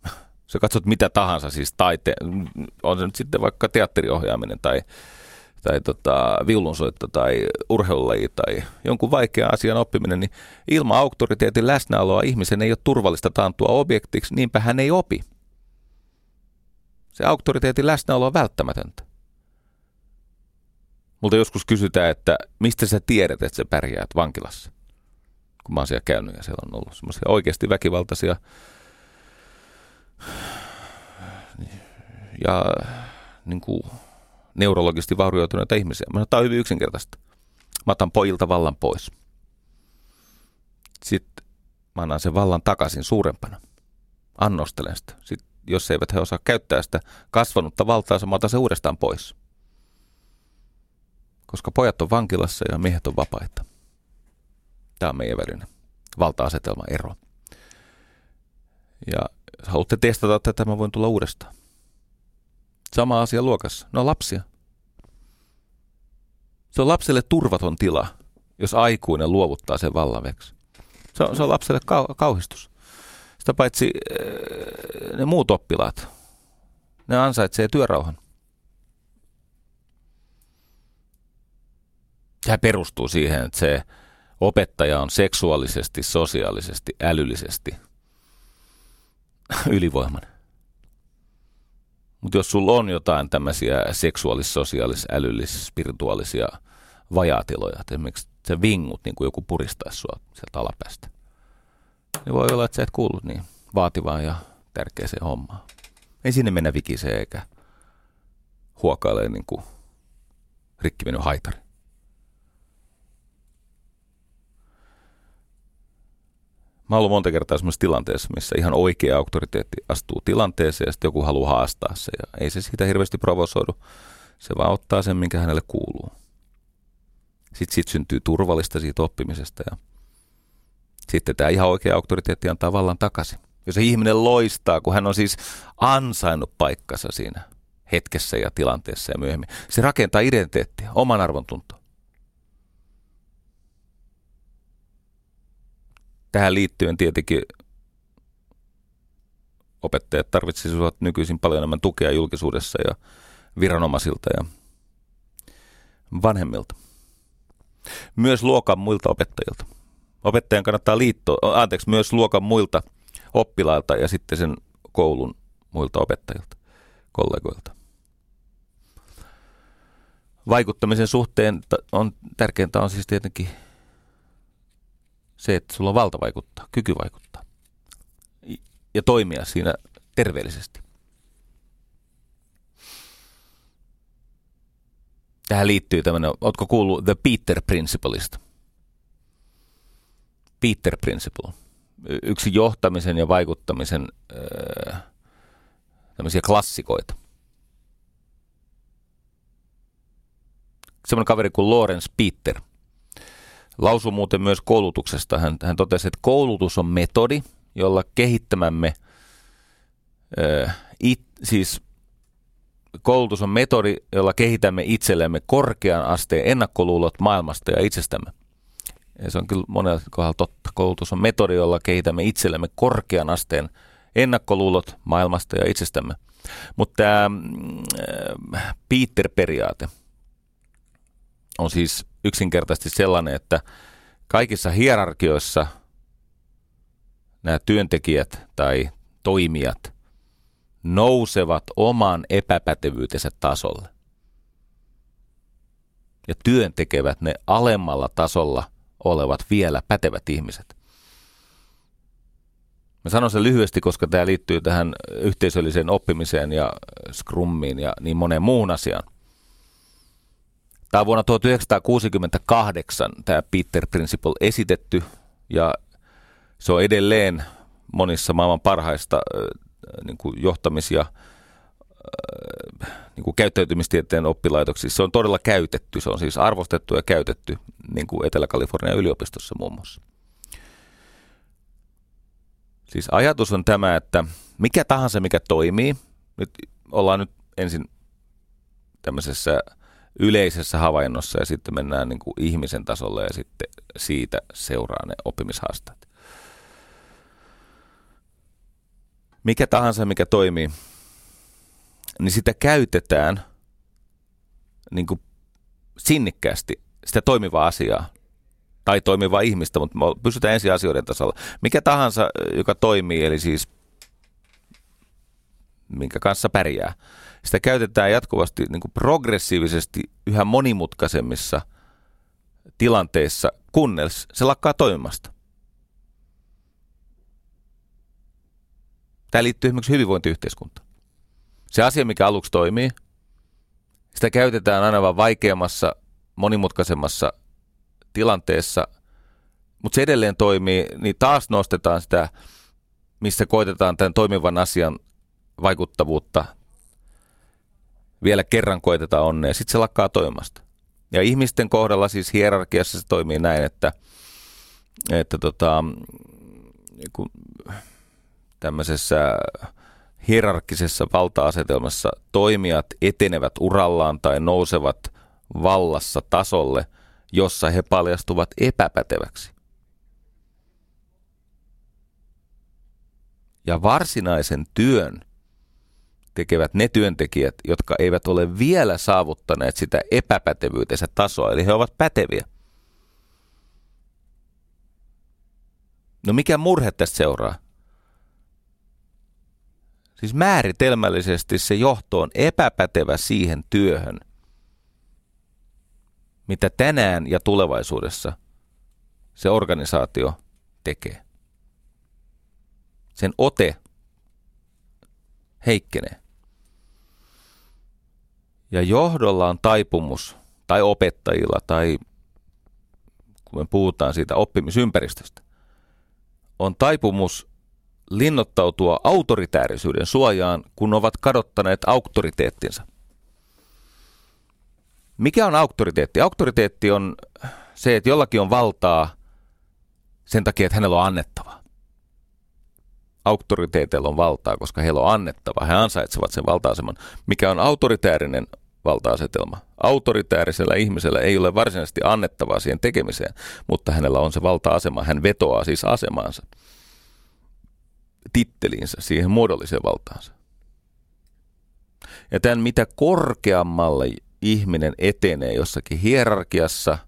Sä katsot mitä tahansa, siis taite, on se nyt sitten vaikka teatteriohjaaminen tai, tai tota, viulunsoitto tai urheilulaji tai jonkun vaikean asian oppiminen, niin ilman auktoriteetin läsnäoloa ihmisen ei ole turvallista taantua objektiksi, niinpä hän ei opi. Se auktoriteetin läsnäolo on välttämätöntä. Multa joskus kysytään, että mistä sä tiedät, että sä pärjäät vankilassa? Kun mä oon siellä käynyt ja siellä on ollut semmoisia oikeasti väkivaltaisia ja niin kuin, neurologisesti vaurioituneita ihmisiä. Mä sanon, tämä on hyvin yksinkertaista. Mä otan pojilta vallan pois. Sitten mä annan sen vallan takaisin suurempana. Annostelen sitä. Sitten, jos eivät he osaa käyttää sitä kasvanutta valtaa, mä otan se uudestaan pois. Koska pojat on vankilassa ja miehet on vapaita. Tämä on meidän välinen valta-asetelma ero. Ja jos haluatte testata tätä, mä voin tulla uudestaan. Sama asia luokassa. No lapsia. Se on lapselle turvaton tila, jos aikuinen luovuttaa sen vallanveksi. Se on, se on lapselle kau- kauhistus. Sitä paitsi äh, ne muut oppilaat, ne ansaitsee työrauhan. Tämä perustuu siihen, että se opettaja on seksuaalisesti, sosiaalisesti, älyllisesti ylivoimainen. Mutta jos sulla on jotain tämmöisiä seksuaalis-, sosiaalis-, älyllis-, spirituaalisia vajaatiloja, että esimerkiksi se vingut niin kuin joku puristaisi sua sieltä alapäästä, niin voi olla, että sä et kuulu niin vaativaan ja tärkeäseen hommaan. Ei sinne mennä vikiseen eikä huokaile niin kuin rikki haitari. Mä oon ollut monta kertaa semmoisessa tilanteessa, missä ihan oikea auktoriteetti astuu tilanteeseen ja sitten joku haluaa haastaa se. Ja ei se siitä hirveästi provosoidu. Se vaan ottaa sen, minkä hänelle kuuluu. Sitten siitä syntyy turvallista siitä oppimisesta ja sitten tämä ihan oikea auktoriteetti antaa vallan takaisin. Jos se ihminen loistaa, kun hän on siis ansainnut paikkansa siinä hetkessä ja tilanteessa ja myöhemmin. Se rakentaa identiteettiä, oman arvon tuntoa. Tähän liittyen tietenkin opettajat tarvitsisivat nykyisin paljon enemmän tukea julkisuudessa ja viranomaisilta ja vanhemmilta. Myös luokan muilta opettajilta. Opettajan kannattaa liittoa, anteeksi, myös luokan muilta oppilailta ja sitten sen koulun muilta opettajilta, kollegoilta. Vaikuttamisen suhteen on tärkeintä on siis tietenkin se, että sulla on valta vaikuttaa, kyky vaikuttaa ja toimia siinä terveellisesti. Tähän liittyy tämmöinen, ootko kuullut The Peter Principleista? Peter Principle. Yksi johtamisen ja vaikuttamisen öö, tämmöisiä klassikoita. Semmoinen kaveri kuin Lawrence Peter lausui muuten myös koulutuksesta. Hän, hän totesi, että koulutus on metodi, jolla kehittämämme, äh, it, siis koulutus on metodi, jolla kehitämme itsellemme korkean asteen ennakkoluulot maailmasta ja itsestämme. Ja se on kyllä monella kohdalla totta. Koulutus on metodi, jolla kehitämme itsellemme korkean asteen ennakkoluulot maailmasta ja itsestämme. Mutta tämä äh, Peter-periaate on siis yksinkertaisesti sellainen, että kaikissa hierarkioissa nämä työntekijät tai toimijat nousevat oman epäpätevyytensä tasolle. Ja työn tekevät ne alemmalla tasolla olevat vielä pätevät ihmiset. Mä sanon sen lyhyesti, koska tämä liittyy tähän yhteisölliseen oppimiseen ja scrummiin ja niin moneen muuhun asiaan. Tämä on vuonna 1968 tämä Peter Principle esitetty ja se on edelleen monissa maailman parhaista niin kuin johtamis- ja niin kuin käyttäytymistieteen oppilaitoksissa. Se on todella käytetty, se on siis arvostettu ja käytetty niin kuin Etelä-Kalifornian yliopistossa muun muassa. Siis ajatus on tämä, että mikä tahansa mikä toimii, nyt ollaan nyt ensin tämmöisessä yleisessä havainnossa ja sitten mennään niin kuin ihmisen tasolle ja sitten siitä seuraa ne oppimishaasteet. Mikä tahansa mikä toimii, niin sitä käytetään niin kuin sinnikkäästi sitä toimivaa asiaa tai toimivaa ihmistä, mutta pysytään ensin asioiden tasolla. Mikä tahansa, joka toimii, eli siis minkä kanssa pärjää, sitä käytetään jatkuvasti niin kuin progressiivisesti yhä monimutkaisemmissa tilanteissa, kunnes se lakkaa toimimasta. Tämä liittyy esimerkiksi hyvinvointiyhteiskuntaan. Se asia, mikä aluksi toimii, sitä käytetään aina vaan vaikeammassa, monimutkaisemmassa tilanteessa, mutta se edelleen toimii, niin taas nostetaan sitä, missä koitetaan tämän toimivan asian vaikuttavuutta. Vielä kerran koitetaan onnea, sitten se lakkaa toimimasta. Ja ihmisten kohdalla siis hierarkiassa se toimii näin, että, että tota, niin tämmöisessä hierarkkisessa valta-asetelmassa toimijat etenevät urallaan tai nousevat vallassa tasolle, jossa he paljastuvat epäpäteväksi. Ja varsinaisen työn tekevät ne työntekijät, jotka eivät ole vielä saavuttaneet sitä epäpätevyytensä tasoa, eli he ovat päteviä. No mikä murhe tästä seuraa? Siis määritelmällisesti se johto on epäpätevä siihen työhön, mitä tänään ja tulevaisuudessa se organisaatio tekee. Sen ote heikkenee. Ja johdolla on taipumus, tai opettajilla, tai kun me puhutaan siitä oppimisympäristöstä, on taipumus linnoittautua autoritäärisyyden suojaan, kun ovat kadottaneet auktoriteettinsa. Mikä on auktoriteetti? Auktoriteetti on se, että jollakin on valtaa sen takia, että hänellä on annettava. Auktoriteeteilla on valtaa, koska heillä on annettava. He ansaitsevat sen valta-aseman. Mikä on autoritäärinen valta-asetelma? Autoritäärisellä ihmisellä ei ole varsinaisesti annettavaa siihen tekemiseen, mutta hänellä on se valta-asema. Hän vetoaa siis asemaansa titteliinsä, siihen muodolliseen valtaansa. Ja tämän mitä korkeammalle ihminen etenee jossakin hierarkiassa,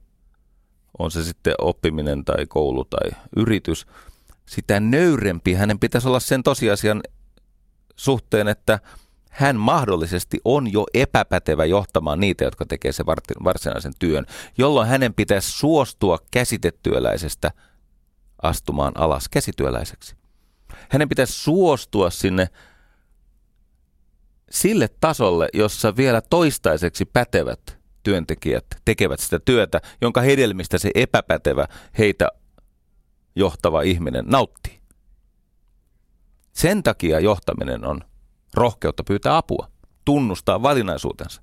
on se sitten oppiminen tai koulu tai yritys, sitä nöyrempi hänen pitäisi olla sen tosiasian suhteen, että hän mahdollisesti on jo epäpätevä johtamaan niitä, jotka tekee se varsinaisen työn, jolloin hänen pitäisi suostua käsitetyöläisestä astumaan alas käsityöläiseksi hänen pitäisi suostua sinne sille tasolle, jossa vielä toistaiseksi pätevät työntekijät tekevät sitä työtä, jonka hedelmistä se epäpätevä heitä johtava ihminen nauttii. Sen takia johtaminen on rohkeutta pyytää apua, tunnustaa valinnaisuutensa.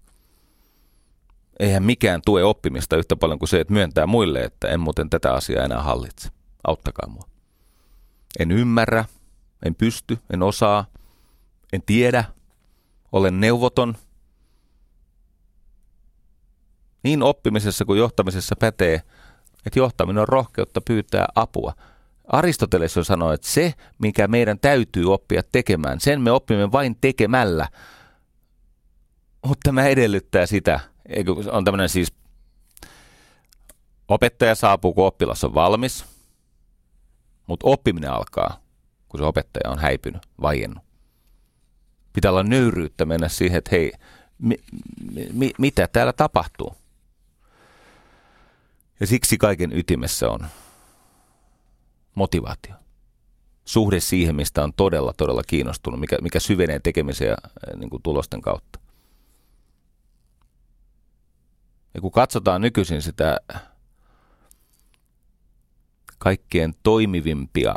Eihän mikään tue oppimista yhtä paljon kuin se, että myöntää muille, että en muuten tätä asiaa enää hallitse. Auttakaa mua. En ymmärrä, en pysty, en osaa, en tiedä, olen neuvoton. Niin oppimisessa kuin johtamisessa pätee, että johtaminen on rohkeutta pyytää apua. Aristoteles jo sanoi, että se, mikä meidän täytyy oppia tekemään, sen me oppimme vain tekemällä. Mutta tämä edellyttää sitä, on tämmöinen siis Opettaja saapuu, kun oppilas on valmis, mutta oppiminen alkaa, kun se opettaja on häipynyt, vaiennut. Pitää olla nöyryyttä mennä siihen, että hei, mi, mi, mitä täällä tapahtuu? Ja siksi kaiken ytimessä on motivaatio. Suhde siihen, mistä on todella, todella kiinnostunut, mikä, mikä syvenee tekemisen ja niin kuin tulosten kautta. Ja kun katsotaan nykyisin sitä kaikkien toimivimpia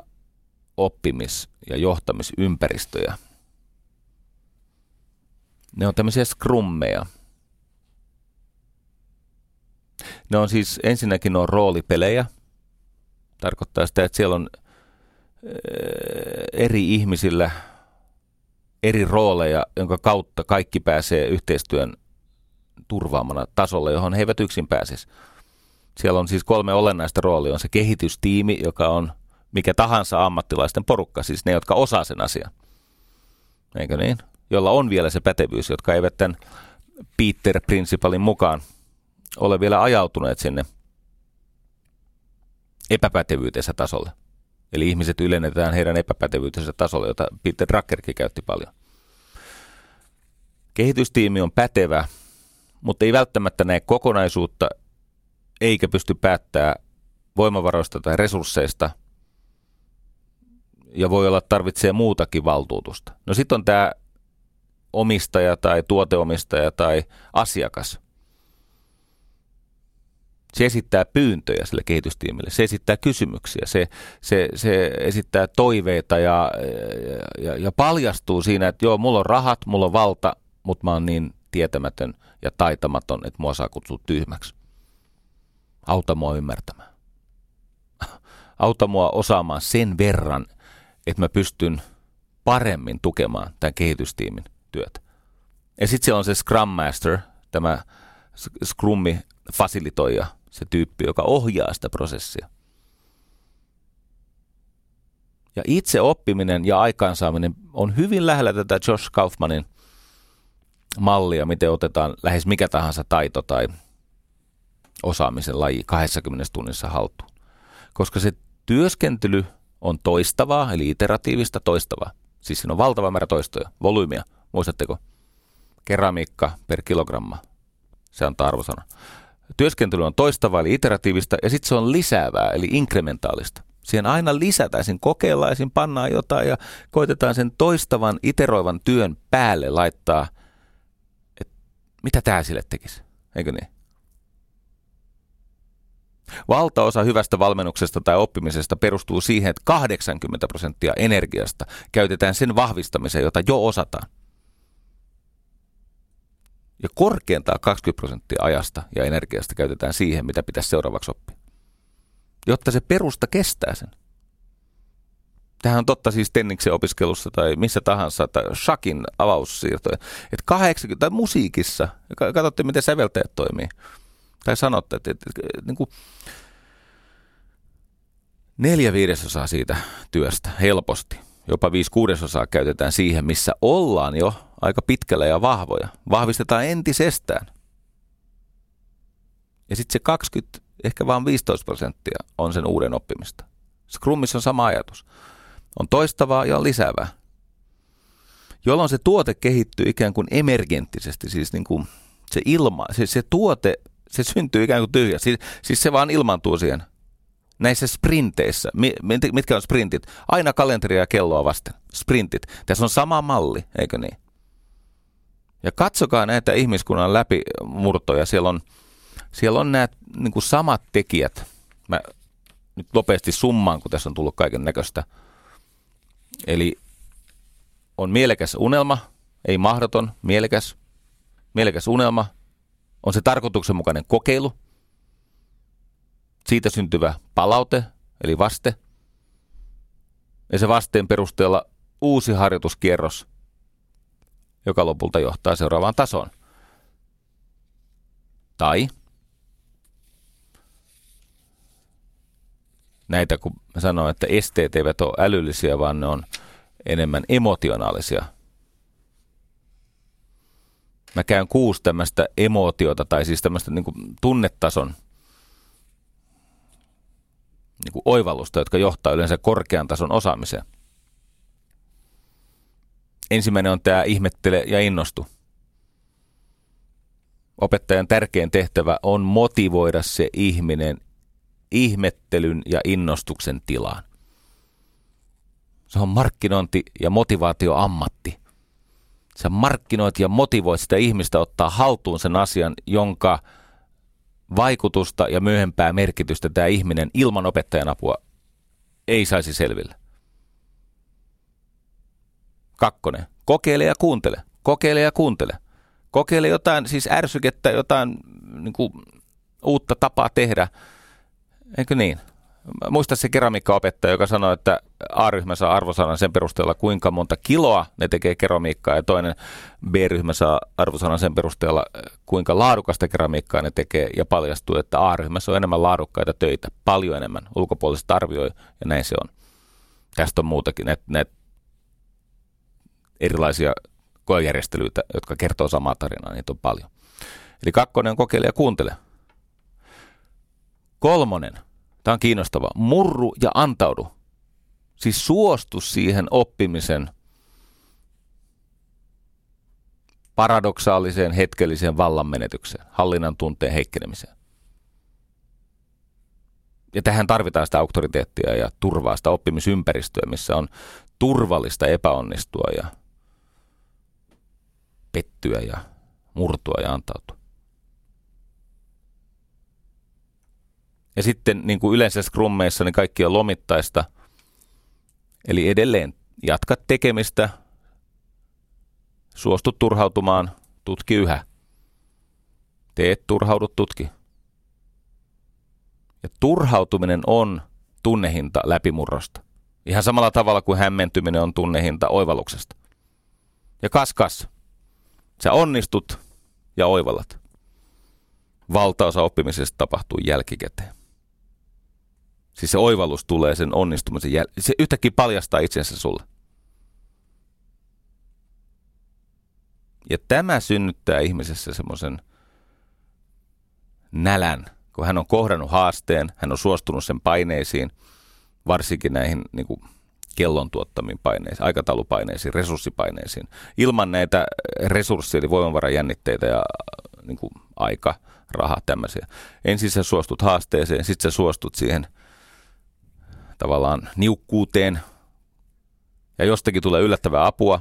oppimis- ja johtamisympäristöjä, ne on tämmöisiä skrummeja. Ne on siis, ensinnäkin on roolipelejä. Tarkoittaa sitä, että siellä on eri ihmisillä eri rooleja, jonka kautta kaikki pääsee yhteistyön turvaamana tasolle, johon he eivät yksin pääsisi. Siellä on siis kolme olennaista roolia. On se kehitystiimi, joka on mikä tahansa ammattilaisten porukka, siis ne, jotka osaa sen asian. Eikö niin? Jolla on vielä se pätevyys, jotka eivät tämän Peter Principalin mukaan ole vielä ajautuneet sinne epäpätevyytensä tasolle. Eli ihmiset ylennetään heidän epäpätevyytensä tasolle, jota Peter Druckerkin käytti paljon. Kehitystiimi on pätevä, mutta ei välttämättä näe kokonaisuutta, eikä pysty päättää voimavaroista tai resursseista, ja voi olla, että tarvitsee muutakin valtuutusta. No sitten on tämä omistaja tai tuoteomistaja tai asiakas – se esittää pyyntöjä sille kehitystiimille, se esittää kysymyksiä, se, se, se esittää toiveita ja, ja, ja paljastuu siinä, että joo, mulla on rahat, mulla on valta, mutta mä oon niin tietämätön ja taitamaton, että mua saa kutsua tyhmäksi. Auta mua ymmärtämään. Auta mua osaamaan sen verran, että mä pystyn paremmin tukemaan tämän kehitystiimin työtä. Ja sitten siellä on se Scrum Master, tämä Scrummi fasilitoija, se tyyppi, joka ohjaa sitä prosessia. Ja itse oppiminen ja aikaansaaminen on hyvin lähellä tätä Josh Kaufmanin mallia, miten otetaan lähes mikä tahansa taito tai osaamisen laji 20 tunnissa haltuun. Koska se työskentely on toistavaa, eli iteratiivista toistavaa. Siis siinä on valtava määrä toistoja, volyymiä. Muistatteko? Keramiikka per kilogramma. Se on arvosana. Työskentely on toistavaa eli iteratiivista ja sitten se on lisäävää eli inkrementaalista. Siihen aina lisätään, siinä kokeillaan, siinä pannaan jotain ja koitetaan sen toistavan, iteroivan työn päälle laittaa, että mitä tämä sille tekisi, eikö niin? Valtaosa hyvästä valmennuksesta tai oppimisesta perustuu siihen, että 80 prosenttia energiasta käytetään sen vahvistamiseen, jota jo osataan ja korkeintaan 20 prosenttia ajasta ja energiasta käytetään siihen, mitä pitäisi seuraavaksi oppia. Jotta se perusta kestää sen. Tähän on totta siis Tenniksen opiskelussa tai missä tahansa, tai Shakin avaussiirtoja. Että 80, tai musiikissa, katsotte miten säveltäjät toimii. Tai sanotte, että, että, että, että niin kuin neljä viidesosaa siitä työstä helposti, jopa viisi kuudesosaa käytetään siihen, missä ollaan jo aika pitkällä ja vahvoja. Vahvistetaan entisestään. Ja sitten se 20, ehkä vain 15 prosenttia on sen uuden oppimista. Scrumissa on sama ajatus. On toistavaa ja on lisäävää. Jolloin se tuote kehittyy ikään kuin emergenttisesti, siis niin kuin se ilma, se, se tuote, se syntyy ikään kuin tyhjä. Siis, siis se vaan ilmantuu siihen näissä sprinteissä, mitkä on sprintit? Aina kalenteria ja kelloa vasten. Sprintit. Tässä on sama malli, eikö niin? Ja katsokaa näitä ihmiskunnan läpimurtoja. Siellä on, siellä on nämä niin kuin samat tekijät. Mä nyt nopeasti summaan, kun tässä on tullut kaiken näköistä. Eli on mielekäs unelma, ei mahdoton, mielekäs. Mielekäs unelma on se tarkoituksenmukainen kokeilu. Siitä syntyvä palaute, eli vaste. Ja se vasteen perusteella uusi harjoituskierros – joka lopulta johtaa seuraavaan tasoon. Tai näitä, kun mä sanoin, että esteet eivät ole älyllisiä, vaan ne on enemmän emotionaalisia. Mä käyn kuusi tämmöistä emootiota, tai siis tämmöistä niin tunnetason niin oivallusta, jotka johtaa yleensä korkean tason osaamiseen. Ensimmäinen on tämä ihmettele ja innostu. Opettajan tärkein tehtävä on motivoida se ihminen ihmettelyn ja innostuksen tilaan. Se on markkinointi- ja motivaatioammatti. Sä markkinoit ja motivoit sitä ihmistä ottaa haltuun sen asian, jonka vaikutusta ja myöhempää merkitystä tämä ihminen ilman opettajan apua ei saisi selville. Kakkonen. Kokeile ja kuuntele. Kokeile ja kuuntele. Kokeile jotain, siis ärsykettä, jotain niin kuin, uutta tapaa tehdä. Eikö niin? Muista se keramiikkaopettaja, joka sanoi, että A-ryhmä saa arvosanan sen perusteella, kuinka monta kiloa ne tekee keramiikkaa, ja toinen B-ryhmä saa arvosanan sen perusteella, kuinka laadukasta keramiikkaa ne tekee, ja paljastuu, että A-ryhmässä on enemmän laadukkaita töitä, paljon enemmän. Ulkopuoliset arvioi, ja näin se on. Tästä on muutakin, näitä, näitä erilaisia koejärjestelyitä, jotka kertoo samaa tarinaa, niitä on paljon. Eli kakkonen on kokeile ja kuuntele. Kolmonen – Tämä on kiinnostava. Murru ja antaudu. Siis suostu siihen oppimisen paradoksaaliseen hetkelliseen vallanmenetykseen, hallinnan tunteen heikkenemiseen. Ja tähän tarvitaan sitä auktoriteettia ja turvaa sitä oppimisympäristöä, missä on turvallista epäonnistua ja pettyä ja murtua ja antautua. Ja sitten niin kuin yleensä scrummeissa niin kaikki on lomittaista. Eli edelleen jatka tekemistä, suostu turhautumaan, tutki yhä. Teet, turhaudu, tutki. Ja turhautuminen on tunnehinta läpimurrosta. Ihan samalla tavalla kuin hämmentyminen on tunnehinta oivalluksesta. Ja kas kas, sä onnistut ja oivallat. Valtaosa oppimisesta tapahtuu jälkikäteen. Siis se oivallus tulee sen onnistumisen jälkeen. Se yhtäkkiä paljastaa itsensä sulle. Ja tämä synnyttää ihmisessä semmoisen nälän, kun hän on kohdannut haasteen, hän on suostunut sen paineisiin, varsinkin näihin niin kuin kellon tuottamiin paineisiin, aikataulupaineisiin, resurssipaineisiin. Ilman näitä resursseja, eli voimavarajännitteitä ja niin kuin aika, raha, tämmöisiä. Ensin sä suostut haasteeseen, sitten sä suostut siihen – tavallaan niukkuuteen ja jostakin tulee yllättävää apua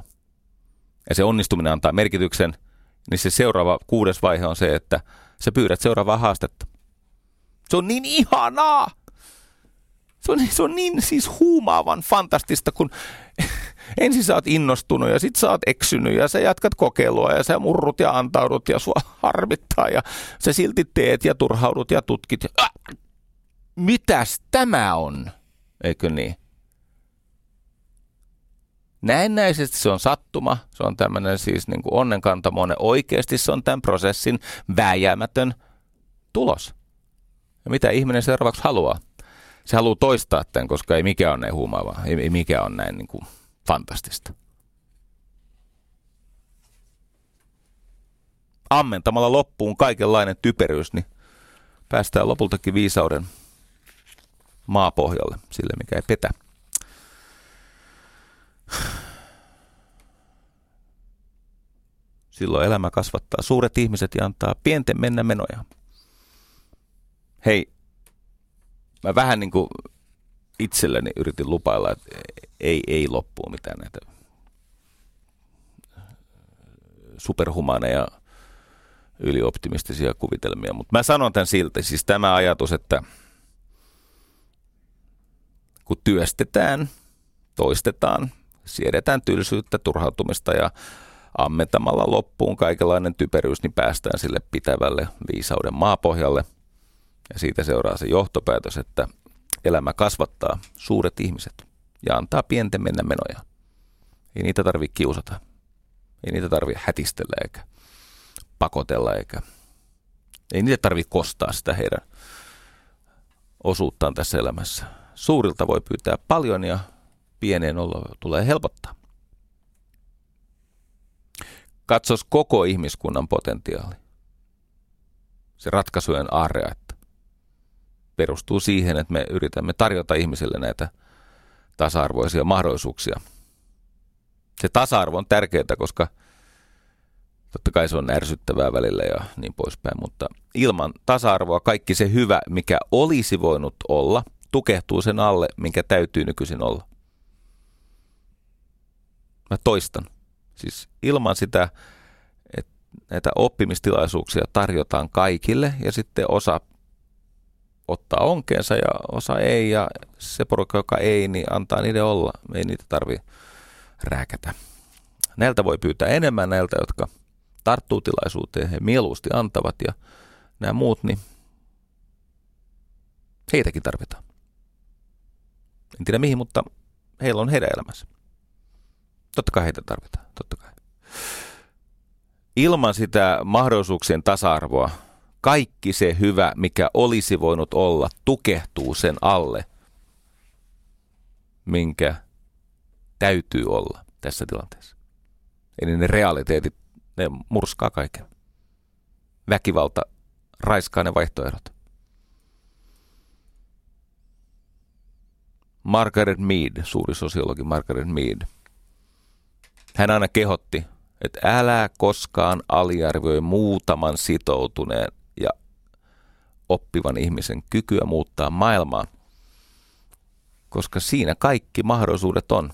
ja se onnistuminen antaa merkityksen, niin se seuraava kuudes vaihe on se, että sä pyydät seuraavaa haastetta. Se on niin ihanaa! Se on, se on niin siis huumaavan fantastista, kun ensin sä oot innostunut ja sit sä oot eksynyt ja sä jatkat kokeilua ja sä murrut ja antaudut ja sua harmittaa ja sä silti teet ja turhaudut ja tutkit. Ja, äh, mitäs tämä on? eikö niin? Näennäisesti se on sattuma, se on tämmöinen siis niin kuin onnenkantamoinen. Oikeasti se on tämän prosessin vääjäämätön tulos. Ja mitä ihminen seuraavaksi haluaa? Se haluaa toistaa tämän, koska ei mikään ole näin huumaavaa, ei, ei mikään ole näin niin kuin fantastista. Ammentamalla loppuun kaikenlainen typeryys, niin päästään lopultakin viisauden maapohjalle, sille mikä ei petä. Silloin elämä kasvattaa suuret ihmiset ja antaa pienten mennä menoja. Hei, mä vähän niin kuin itselleni yritin lupailla, että ei, ei loppuu mitään näitä superhumaneja ylioptimistisia kuvitelmia, mutta mä sanon tämän silti, siis tämä ajatus, että – kun työstetään, toistetaan, siedetään tylsyyttä, turhautumista ja ammentamalla loppuun kaikenlainen typeryys, niin päästään sille pitävälle viisauden maapohjalle. Ja siitä seuraa se johtopäätös, että elämä kasvattaa suuret ihmiset ja antaa pienten mennä menoja. Ei niitä tarvitse kiusata. Ei niitä tarvitse hätistellä eikä pakotella eikä ei niitä tarvitse kostaa sitä heidän osuuttaan tässä elämässä Suurilta voi pyytää paljon ja pieneen olla tulee helpottaa. Katsos koko ihmiskunnan potentiaali. Se ratkaisujen aarre, että perustuu siihen, että me yritämme tarjota ihmisille näitä tasa-arvoisia mahdollisuuksia. Se tasa-arvo on tärkeää, koska totta kai se on ärsyttävää välillä ja niin poispäin, mutta ilman tasa-arvoa kaikki se hyvä, mikä olisi voinut olla, tukehtuu sen alle, minkä täytyy nykyisin olla. Mä toistan. Siis ilman sitä, että näitä oppimistilaisuuksia tarjotaan kaikille ja sitten osa ottaa onkeensa ja osa ei ja se porukka, joka ei, niin antaa niiden olla. Ei niitä tarvi rääkätä. Näiltä voi pyytää enemmän näiltä, jotka tarttuu tilaisuuteen, he mieluusti antavat ja nämä muut, niin heitäkin tarvitaan. En tiedä mihin, mutta heillä on heidän elämänsä. Totta kai heitä tarvitaan, totta kai. Ilman sitä mahdollisuuksien tasa-arvoa kaikki se hyvä, mikä olisi voinut olla, tukehtuu sen alle, minkä täytyy olla tässä tilanteessa. Eli ne realiteetit, ne murskaa kaiken. Väkivalta raiskaa ne vaihtoehdot. Margaret Mead, suuri sosiologi Margaret Mead, hän aina kehotti, että älä koskaan aliarvioi muutaman sitoutuneen oppivan ihmisen kykyä muuttaa maailmaa, koska siinä kaikki mahdollisuudet on.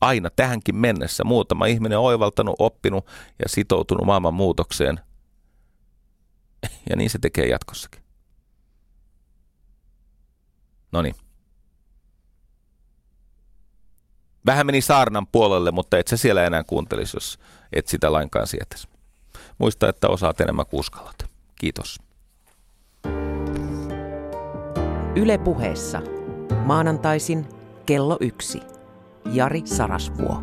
Aina tähänkin mennessä muutama ihminen on oivaltanut, oppinut ja sitoutunut maailman muutokseen. Ja niin se tekee jatkossakin. No niin. Vähän meni saarnan puolelle, mutta et sä siellä enää kuuntelisi, jos et sitä lainkaan sietäisi. Muista, että osaat enemmän kuin uskallat. Kiitos. Yle puheessa. Maanantaisin kello yksi. Jari Sarasvuo.